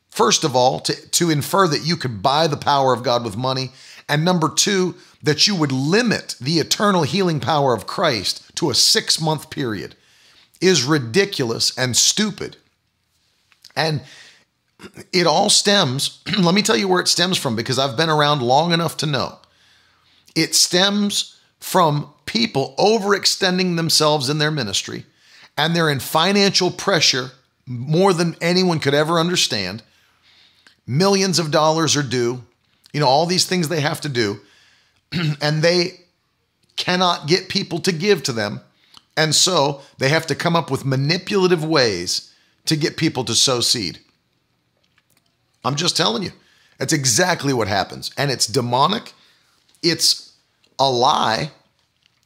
First of all, to, to infer that you could buy the power of God with money. And number two, that you would limit the eternal healing power of Christ to a six month period is ridiculous and stupid. And it all stems, [clears throat] let me tell you where it stems from because I've been around long enough to know. It stems from people overextending themselves in their ministry and they're in financial pressure more than anyone could ever understand. Millions of dollars are due, you know, all these things they have to do, [clears throat] and they cannot get people to give to them. And so they have to come up with manipulative ways to get people to sow seed. I'm just telling you, that's exactly what happens. And it's demonic, it's a lie,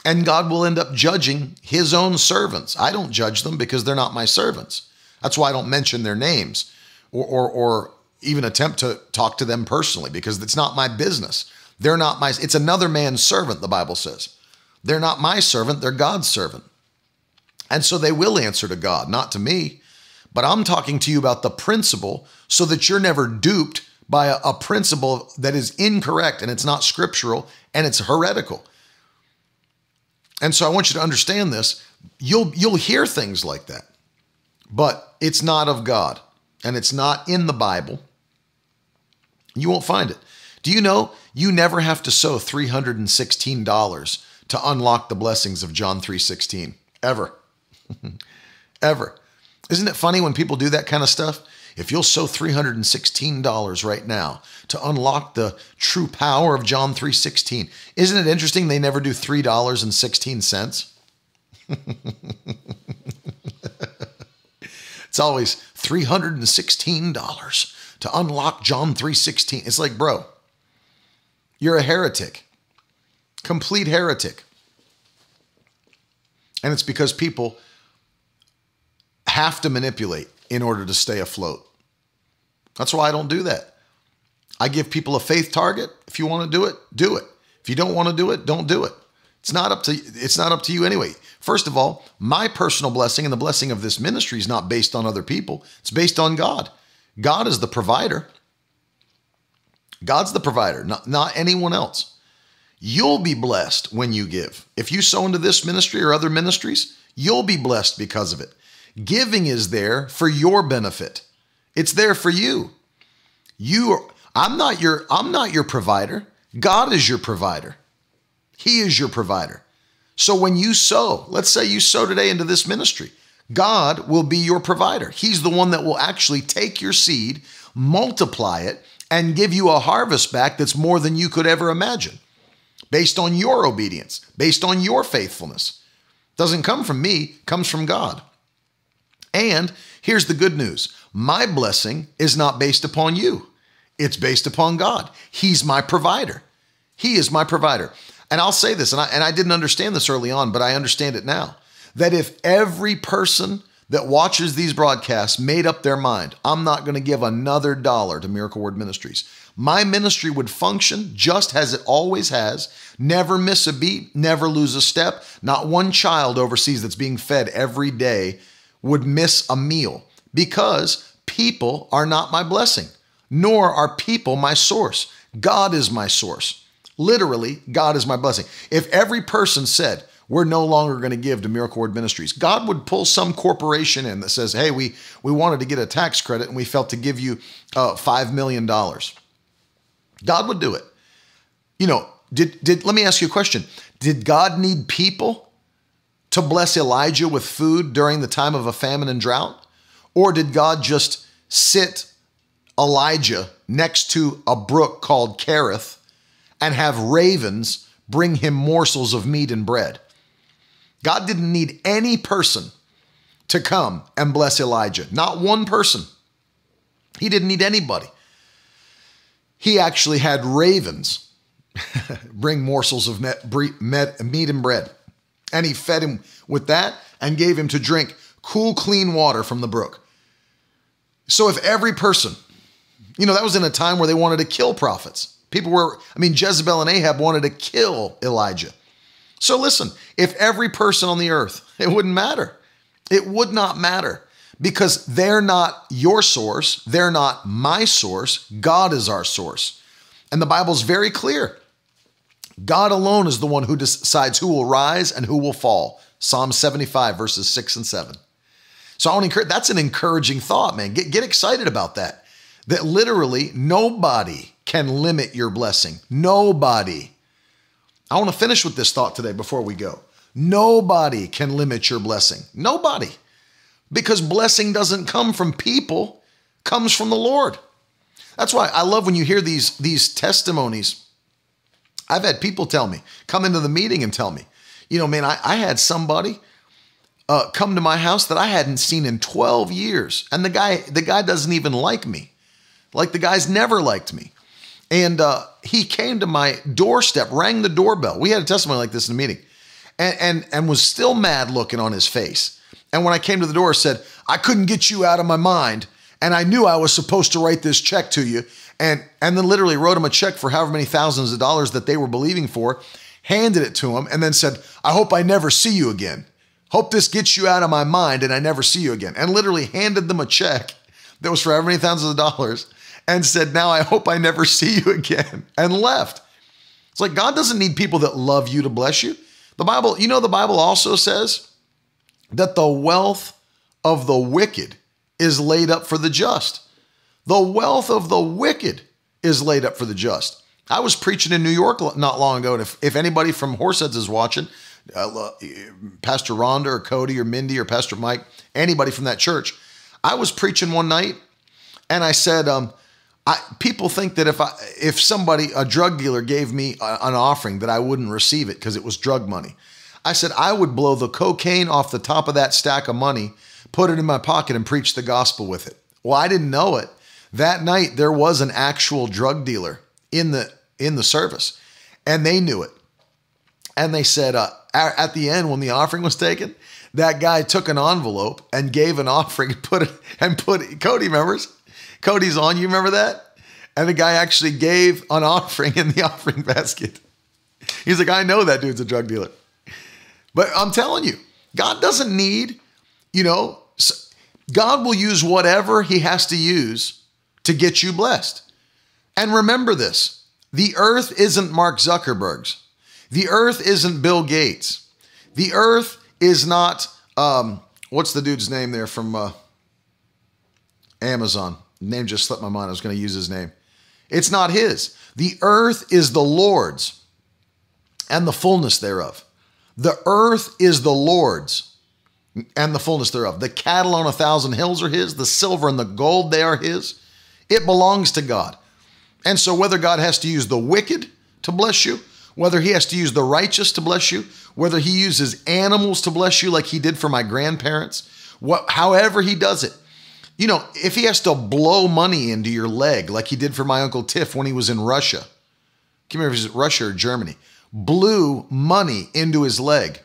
and God will end up judging his own servants. I don't judge them because they're not my servants. That's why I don't mention their names or, or, or even attempt to talk to them personally because it's not my business. They're not my, it's another man's servant, the Bible says. They're not my servant, they're God's servant. And so they will answer to God, not to me. But I'm talking to you about the principle so that you're never duped by a, a principle that is incorrect and it's not scriptural and it's heretical. And so I want you to understand this. You'll you'll hear things like that. But it's not of God and it's not in the Bible. You won't find it. Do you know you never have to sow $316 to unlock the blessings of John 3:16 ever. [laughs] ever. Isn't it funny when people do that kind of stuff? If you'll sow $316 right now to unlock the true power of John 3:16, isn't it interesting they never do $3.16? [laughs] it's always $316 to unlock John 3:16. It's like, bro, you're a heretic. Complete heretic. And it's because people have to manipulate in order to stay afloat. That's why I don't do that. I give people a faith target. If you want to do it, do it. If you don't want to do it, don't do it. It's not up to it's not up to you anyway. First of all, my personal blessing and the blessing of this ministry is not based on other people. It's based on God. God is the provider. God's the provider, not, not anyone else. You'll be blessed when you give. If you sow into this ministry or other ministries, you'll be blessed because of it. Giving is there for your benefit. It's there for you. You are, I'm not your I'm not your provider. God is your provider. He is your provider. So when you sow, let's say you sow today into this ministry, God will be your provider. He's the one that will actually take your seed, multiply it, and give you a harvest back that's more than you could ever imagine based on your obedience, based on your faithfulness. Doesn't come from me, comes from God. And here's the good news my blessing is not based upon you, it's based upon God. He's my provider. He is my provider. And I'll say this, and I, and I didn't understand this early on, but I understand it now that if every person that watches these broadcasts made up their mind, I'm not going to give another dollar to Miracle Word Ministries, my ministry would function just as it always has, never miss a beat, never lose a step. Not one child overseas that's being fed every day would miss a meal because people are not my blessing, nor are people my source. God is my source. Literally, God is my blessing. If every person said, we're no longer going to give to Miracle Word Ministries. God would pull some corporation in that says, "Hey, we we wanted to get a tax credit and we felt to give you uh, five million dollars." God would do it. You know, did did let me ask you a question? Did God need people to bless Elijah with food during the time of a famine and drought, or did God just sit Elijah next to a brook called Kerith and have ravens bring him morsels of meat and bread? God didn't need any person to come and bless Elijah, not one person. He didn't need anybody. He actually had ravens [laughs] bring morsels of meat and bread. And he fed him with that and gave him to drink cool, clean water from the brook. So if every person, you know, that was in a time where they wanted to kill prophets. People were, I mean, Jezebel and Ahab wanted to kill Elijah. So listen, if every person on the earth, [laughs] it wouldn't matter. It would not matter because they're not your source. They're not my source. God is our source. And the Bible's very clear. God alone is the one who decides who will rise and who will fall. Psalm 75, verses 6 and 7. So I want to encourage, that's an encouraging thought, man. Get, get excited about that. That literally nobody can limit your blessing. Nobody. I want to finish with this thought today before we go. Nobody can limit your blessing. Nobody. Because blessing doesn't come from people, comes from the Lord. That's why I love when you hear these these testimonies. I've had people tell me, come into the meeting and tell me, you know, man, I, I had somebody uh, come to my house that I hadn't seen in 12 years. And the guy, the guy doesn't even like me. Like the guy's never liked me. And uh, he came to my doorstep, rang the doorbell. We had a testimony like this in a meeting, and, and, and was still mad looking on his face. And when I came to the door, said, I couldn't get you out of my mind. And I knew I was supposed to write this check to you. And, and then literally wrote him a check for however many thousands of dollars that they were believing for, handed it to him, and then said, I hope I never see you again. Hope this gets you out of my mind and I never see you again. And literally handed them a check that was for however many thousands of dollars and said, Now I hope I never [laughs] see you again, and left. It's like God doesn't need people that love you to bless you. The Bible, you know, the Bible also says that the wealth of the wicked is laid up for the just. The wealth of the wicked is laid up for the just. I was preaching in New York not long ago, and if, if anybody from Horseheads is watching, uh, Pastor Rhonda or Cody or Mindy or Pastor Mike, anybody from that church, I was preaching one night, and I said, um, I, people think that if I, if somebody, a drug dealer, gave me a, an offering, that I wouldn't receive it because it was drug money. I said I would blow the cocaine off the top of that stack of money, put it in my pocket, and preach the gospel with it. Well, I didn't know it. That night there was an actual drug dealer in the in the service, and they knew it. And they said uh, at the end when the offering was taken, that guy took an envelope and gave an [laughs] offering, put it and put it, Cody remembers Cody's on. You remember that? And the guy actually gave an [laughs] offering in the offering basket. He's like, I know that dude's a drug dealer. But I'm telling you, God doesn't need, you know, God will use whatever he has to use to get you blessed. And remember this the earth isn't Mark Zuckerberg's, the earth isn't Bill Gates, the earth is not, um, what's the dude's name there from uh, Amazon? Name just slipped my mind. I was going to use his name. It's not his. The earth is the Lord's and the fullness thereof. The earth is the Lord's and the fullness thereof. The cattle on a thousand hills are his, the silver and the gold, they are his. It belongs to God. And so, whether God has to use the wicked to bless you, whether he has to use the righteous to bless you, whether he uses animals to bless you like he did for my grandparents, what, however he does it, you know, if he has to blow money into your leg like he did for my Uncle Tiff when he was in Russia, can't remember if it was Russia or Germany, blew money into his leg.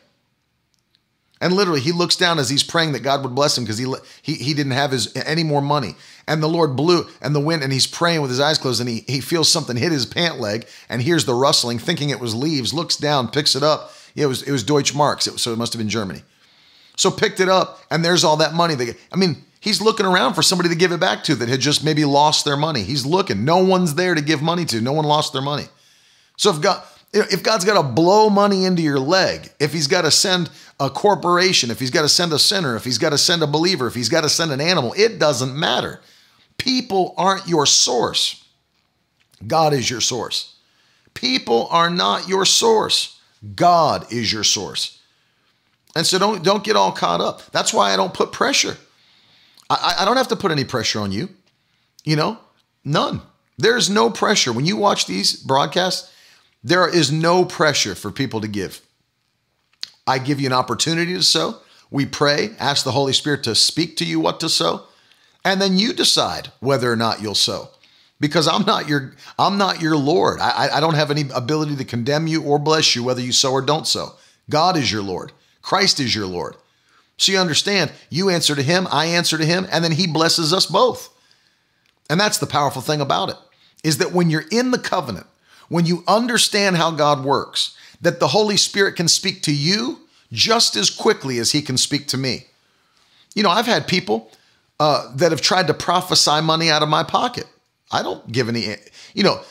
And literally, he looks down as he's praying that God would bless him because he, he he didn't have his any more money. And the Lord blew and the wind, and he's praying with his eyes closed, and he he feels something hit his pant leg, and hears the rustling, thinking it was leaves. Looks down, picks it up. Yeah, it was it was Deutsche Marks, so it must have been Germany. So picked it up, and there's all that money. That I mean, he's looking around for somebody to give it back to that had just maybe lost their money. He's looking. No one's there to give money to. No one lost their money. So if God if God's got to blow money into your leg, if He's got to send a corporation, if He's got to send a sinner, if He's got to send a believer, if He's got to send an animal, it doesn't matter. People aren't your source. God is your source. People are not your source. God is your source. And so don't don't get all caught up. That's why I don't put pressure. I, I don't have to put any pressure on you. You know, none. There's no pressure. When you watch these broadcasts, there is no pressure for people to give. I give you an opportunity to sow. We pray, ask the Holy Spirit to speak to you what to sow, and then you decide whether or not you'll sow. Because I'm not your I'm not your Lord. I, I don't have any ability to condemn you or bless you whether you sow or don't sow. God is your Lord. Christ is your Lord. So you understand, you answer to him, I answer to him, and then he blesses us both. And that's the powerful thing about it, is that when you're in the covenant, when you understand how God works, that the Holy Spirit can speak to you just as quickly as He can speak to me. You know, I've had people uh, that have tried to prophesy money out of my pocket. I don't give any, you know,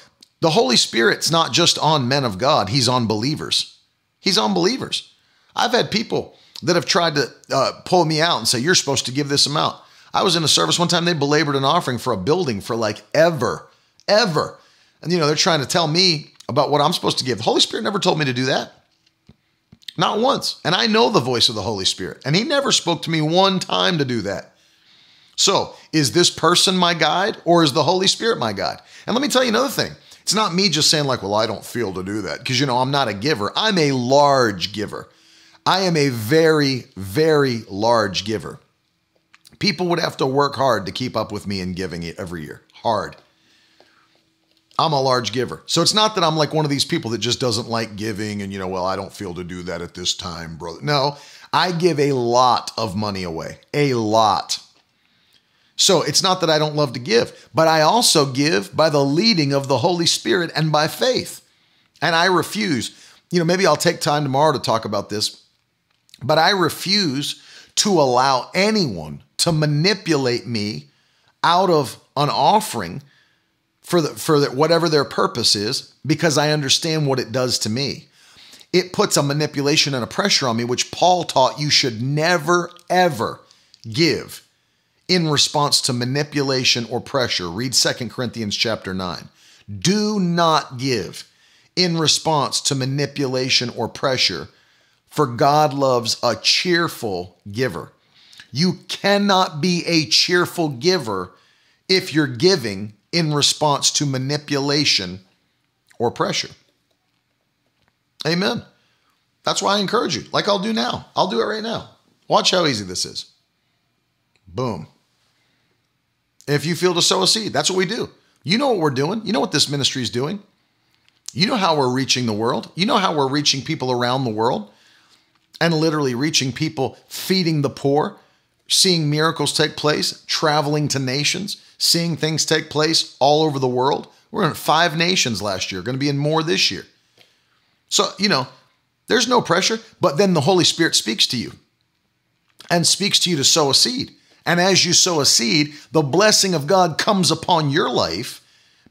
the Holy Spirit's not just on men of God, He's on believers. He's on believers. I've had people that have tried to uh, pull me out and say, You're supposed to give this amount. I was in a service one time, they belabored an offering for a building for like ever, ever. And, you know, they're trying to tell me about what I'm supposed to give. The Holy Spirit never told me to do that. Not once. And I know the voice of the Holy Spirit. And He never spoke to me one time to do that. So, is this person my guide or is the Holy Spirit my guide? And let me tell you another thing. It's not me just saying, like, well, I don't feel to do that. Because, you know, I'm not a giver. I'm a large giver. I am a very, very large giver. People would have to work hard to keep up with me in giving it every year. Hard. I'm a large giver. So it's not that I'm like one of these people that just doesn't like giving and, you know, well, I don't feel to do that at this time, brother. No, I give a lot of money away, a lot. So it's not that I don't love to give, but I also give by the leading of the Holy Spirit and by faith. And I refuse, you know, maybe I'll take time tomorrow to talk about this, but I refuse to allow anyone to manipulate me out of an offering for the, for the, whatever their purpose is because I understand what it does to me. It puts a manipulation and a pressure on me, which Paul taught you should never, ever give in response to manipulation or pressure. Read 2 Corinthians chapter 9. Do not give in response to manipulation or pressure, for God loves a cheerful giver. You cannot be a cheerful giver if you're giving in response to manipulation or pressure. Amen. That's why I encourage you, like I'll do now. I'll do it right now. Watch how easy this is. Boom. If you feel to sow a seed, that's what we do. You know what we're doing. You know what this ministry is doing. You know how we're reaching the world. You know how we're reaching people around the world and literally reaching people, feeding the poor, seeing miracles take place, traveling to nations, seeing things take place all over the world. We're in five nations last year, going to be in more this year. So, you know, there's no pressure, but then the Holy Spirit speaks to you and speaks to you to sow a seed. And as you sow a seed, the blessing of God comes upon your life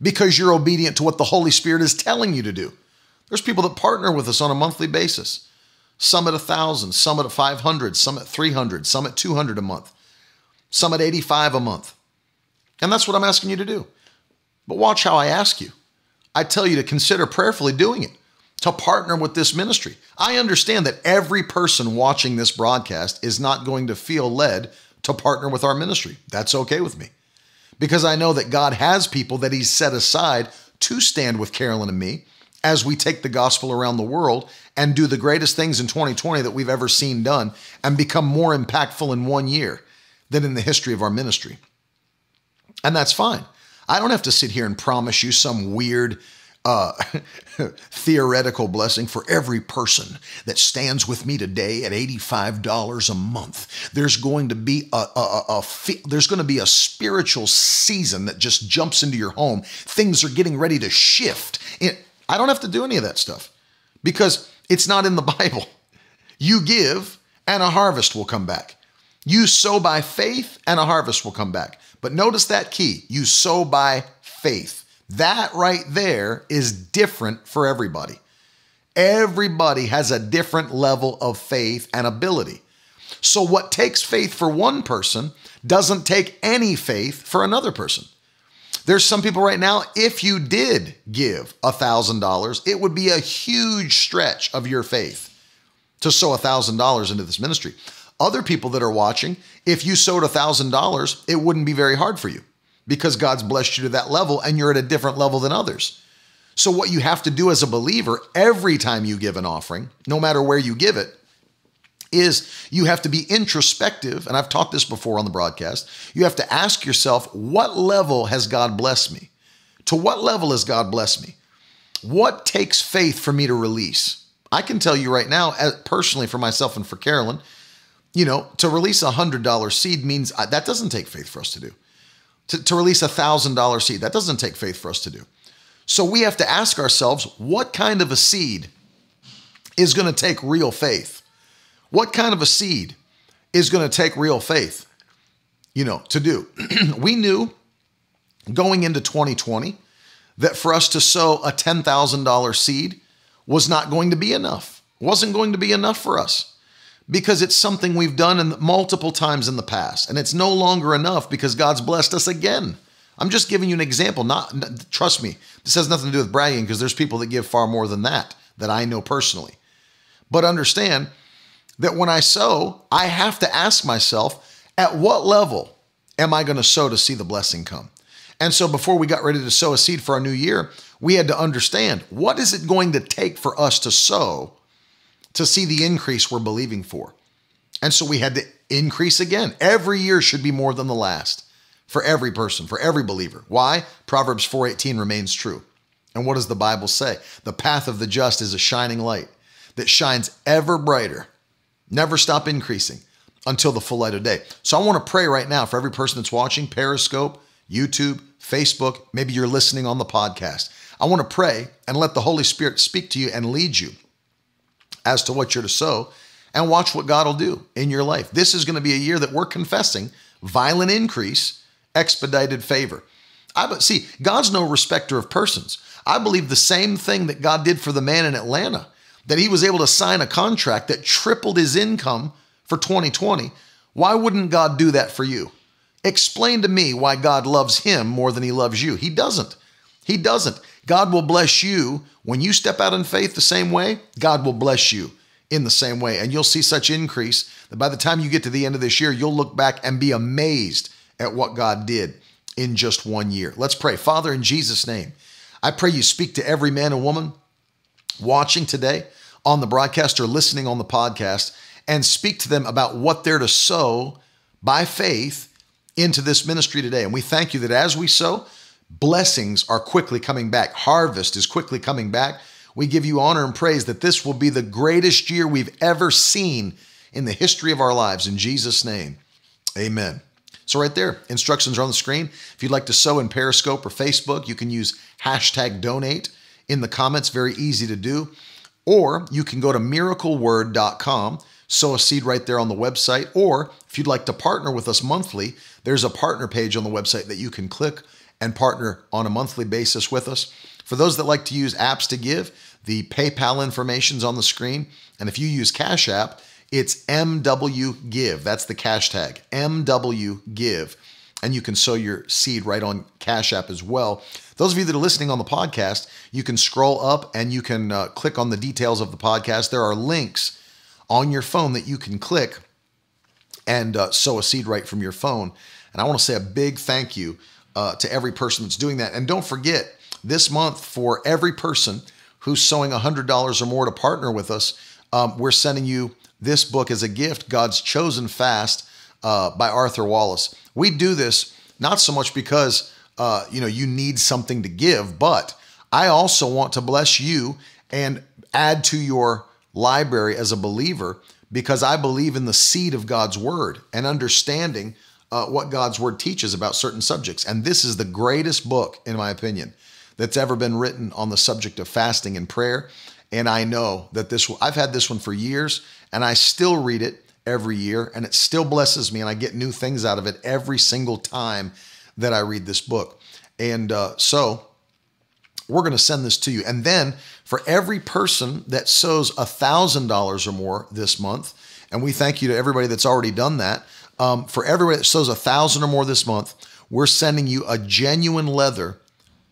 because you're obedient to what the Holy Spirit is telling you to do. There's people that partner with us on a monthly basis. Some at 1,000, some at 500, some at 300, some at 200 a month, some at 85 a month. And that's what I'm asking you to do. But watch how I ask you. I tell you to consider prayerfully doing it, to partner with this ministry. I understand that every person watching this broadcast is not going to feel led to partner with our ministry. That's okay with me because I know that God has people that He's set aside to stand with Carolyn and me as we take the gospel around the world and do the greatest things in 2020 that we've ever seen done and become more impactful in one year than in the history of our ministry. And that's fine. I don't have to sit here and promise you some weird uh, [laughs] theoretical blessing for every person that stands with me today at $85 a month. There's going to be a, a, a, a there's going to be a spiritual season that just jumps into your home. Things are getting ready to shift. I don't have to do any of that stuff because it's not in the [laughs] Bible. You give and a harvest will come back. You sow by faith and a harvest will come back. But notice that key you sow by faith. That right there is different for everybody. Everybody has a different level of faith and ability. So, what takes faith for one person doesn't take any faith for another person. There's some people right now, if you did give $1,000, it would be a huge stretch of your faith to sow $1,000 into this ministry. Other people that are watching, if you sowed $1,000, it wouldn't be very hard for you because God's blessed you to that level and you're at a different level than others. So, what you have to do as a believer every time you give an offering, no matter where you give it, is you have to be introspective. And I've taught this before on the broadcast. You have to ask yourself, what level has God blessed me? To what level has God blessed me? What takes faith for me to release? I can tell you right now, personally for myself and for Carolyn, you know, to release a $100 seed means uh, that doesn't take faith for us to do to, to release a $1,000 seed. That doesn't take faith for us to do. So we have to ask ourselves what kind of a seed is going to take real faith? What kind of a seed is going to take real faith, you know, to do? [clears throat] we knew going into 2020 that for us to sow a $10,000 seed was not going to be enough. Wasn't going to be enough for us because it's something we've done in multiple times in the past and it's no longer enough because God's blessed us again. I'm just giving you an example. Not trust me, this has nothing to do with bragging because there's people that give far more than that that I know personally. But understand that when I sow, I have to ask myself, at what level am I going to sow to see the blessing come? And so before we got ready to sow a seed for our new year, we had to understand what is it going to take for us to sow to see the increase we're believing for. And so we had to increase again. Every year should be more than the last for every person, for every believer. Why? Proverbs 4:18 remains true. And what does the Bible say? The path of the just is a shining light that shines ever brighter. Never stop increasing until the full light of day. So I want to pray right now for every person that's watching Periscope, YouTube, Facebook, maybe you're listening on the podcast. I want to pray and let the Holy Spirit speak to you and lead you as to what you're to sow and watch what God will do in your life. This is going to be a year that we're confessing violent increase, expedited favor. I but see, God's no respecter of persons. I believe the same thing that God did for the man in Atlanta, that he was able to sign a contract that tripled his income for 2020. Why wouldn't God do that for you? Explain to me why God loves him more than he loves you. He doesn't. He doesn't. God will bless you when you step out in faith the same way. God will bless you in the same way. And you'll see such increase that by the time you get to the end of this year, you'll look back and be amazed at what God did in just one year. Let's pray. Father, in Jesus' name, I pray you speak to every man and woman watching today on the broadcast or listening on the podcast and speak to them about what they're to sow by faith into this ministry today. And we thank you that as we sow, Blessings are quickly coming back. Harvest is quickly coming back. We give you honor and praise that this will be the greatest year we've ever seen in the history of our lives. In Jesus' name, amen. So, right there, instructions are on the screen. If you'd like to sow in Periscope or Facebook, you can use hashtag donate in the comments. Very easy to do. Or you can go to miracleword.com, sow a seed right there on the website. Or if you'd like to partner with us monthly, there's a partner page on the website that you can click and partner on a monthly basis with us. For those that like to use apps to give, the PayPal information's on the screen. And if you use Cash App, it's MW Give. That's the cash tag, MW Give. And you can sow your seed right on Cash App as well. Those of you that are listening on the podcast, you can scroll up and you can uh, click on the details of the podcast. There are links on your phone that you can click and uh, sow a seed right from your phone. And I want to say a big thank you uh, to every person that's doing that. And don't forget, this month, for every person who's sowing $100 or more to partner with us, um, we're sending you this book as a gift God's Chosen Fast uh, by Arthur Wallis. We do this not so much because uh, you know you need something to give, but I also want to bless you and add to your library as a believer because I believe in the seed of God's word and understanding uh, what God's word teaches about certain subjects. And this is the greatest book, in my opinion, that's ever been written on the subject of fasting and prayer. And I know that this, I've had this one for years and I still read it every year and it still blesses me and I get new things out of it every single time that I read this book. And uh, so we're going to send this to you. And then for every person that sows $1,000 or more this month, and we thank you to everybody that's already done that. Um, for everybody that sows a thousand or more this month, we're sending you a genuine leather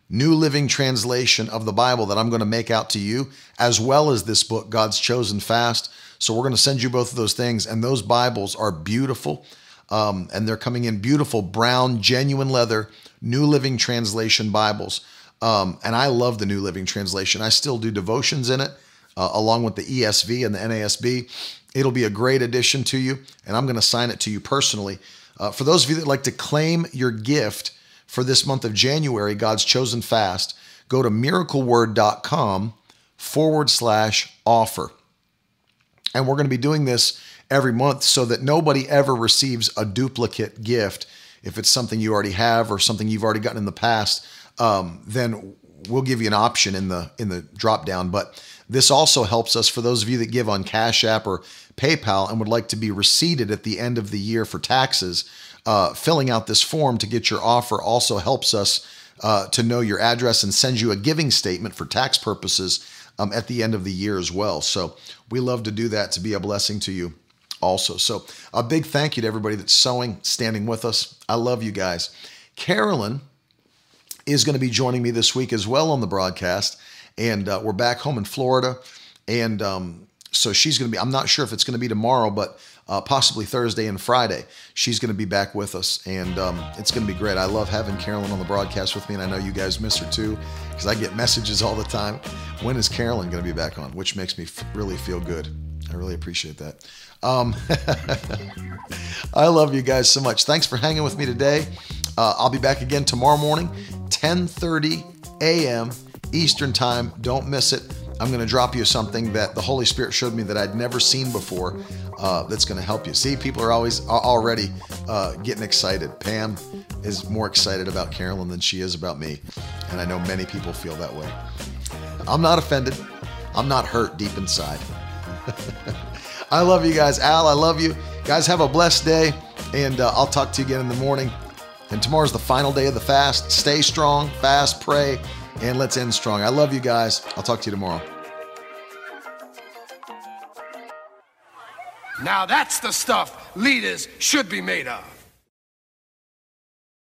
New Living Translation of the Bible that I'm going to make out to you, as well as this book, God's Chosen Fast. So we're going to send you both of those things. And those Bibles are beautiful. Um, and they're coming in beautiful brown, genuine leather, New Living Translation Bibles. Um, and I love the New Living Translation. I still do devotions in it, uh, along with the ESV and the NASB. It'll be a great addition to you, and I'm going to sign it to you personally. Uh, for those of you that like to claim your gift, for this month of January, God's chosen fast, go to miracleword.com forward slash offer. And we're going to be doing this every month so that nobody ever receives a duplicate gift. If it's something you already have or something you've already gotten in the past, um, then we'll give you an option in the in the drop down. But this also helps us for those of you that give on Cash App or PayPal and would like to be receipted at the end of the year for taxes uh, filling out this form to get your offer also helps us uh, to know your address and send you a giving statement for tax purposes um, at the end of the year as well. So we love to do that to be a blessing to you also. So a big thank you to everybody that's sowing, standing with us. I love you guys. Carolyn is going to be joining me this week as well on the broadcast. And uh, we're back home in Florida. And um, so she's going to be, I'm not sure if it's going to be tomorrow, but uh, possibly Thursday and Friday. She's going to be back with us, and um, it's going to be great. I love having Carolyn on the broadcast with me, and I know you guys miss her too, because I get messages all the time. When is Carolyn going to be back on? Which makes me f- really feel good. I really appreciate that. Um, [laughs] I love you guys so much. Thanks for hanging with me today. Uh, I'll be back again tomorrow morning, 10:30 a.m. Eastern Time. Don't miss it. I'm going to drop you something that the Holy Spirit showed me that I'd never seen before uh, that's going to help you. See, people are always already uh, getting excited. Pam is more excited about Carolyn than she is about me. And I know many people feel that way. I'm not offended. I'm not hurt deep inside. [laughs] I love you guys. Al, I love you. Guys, have a blessed day. And uh, I'll talk to you again in the morning. And tomorrow's the final day of the fast. Stay strong, fast, pray, and let's end strong. I love you guys. I'll talk to you tomorrow. Now that's the stuff leaders should be made of.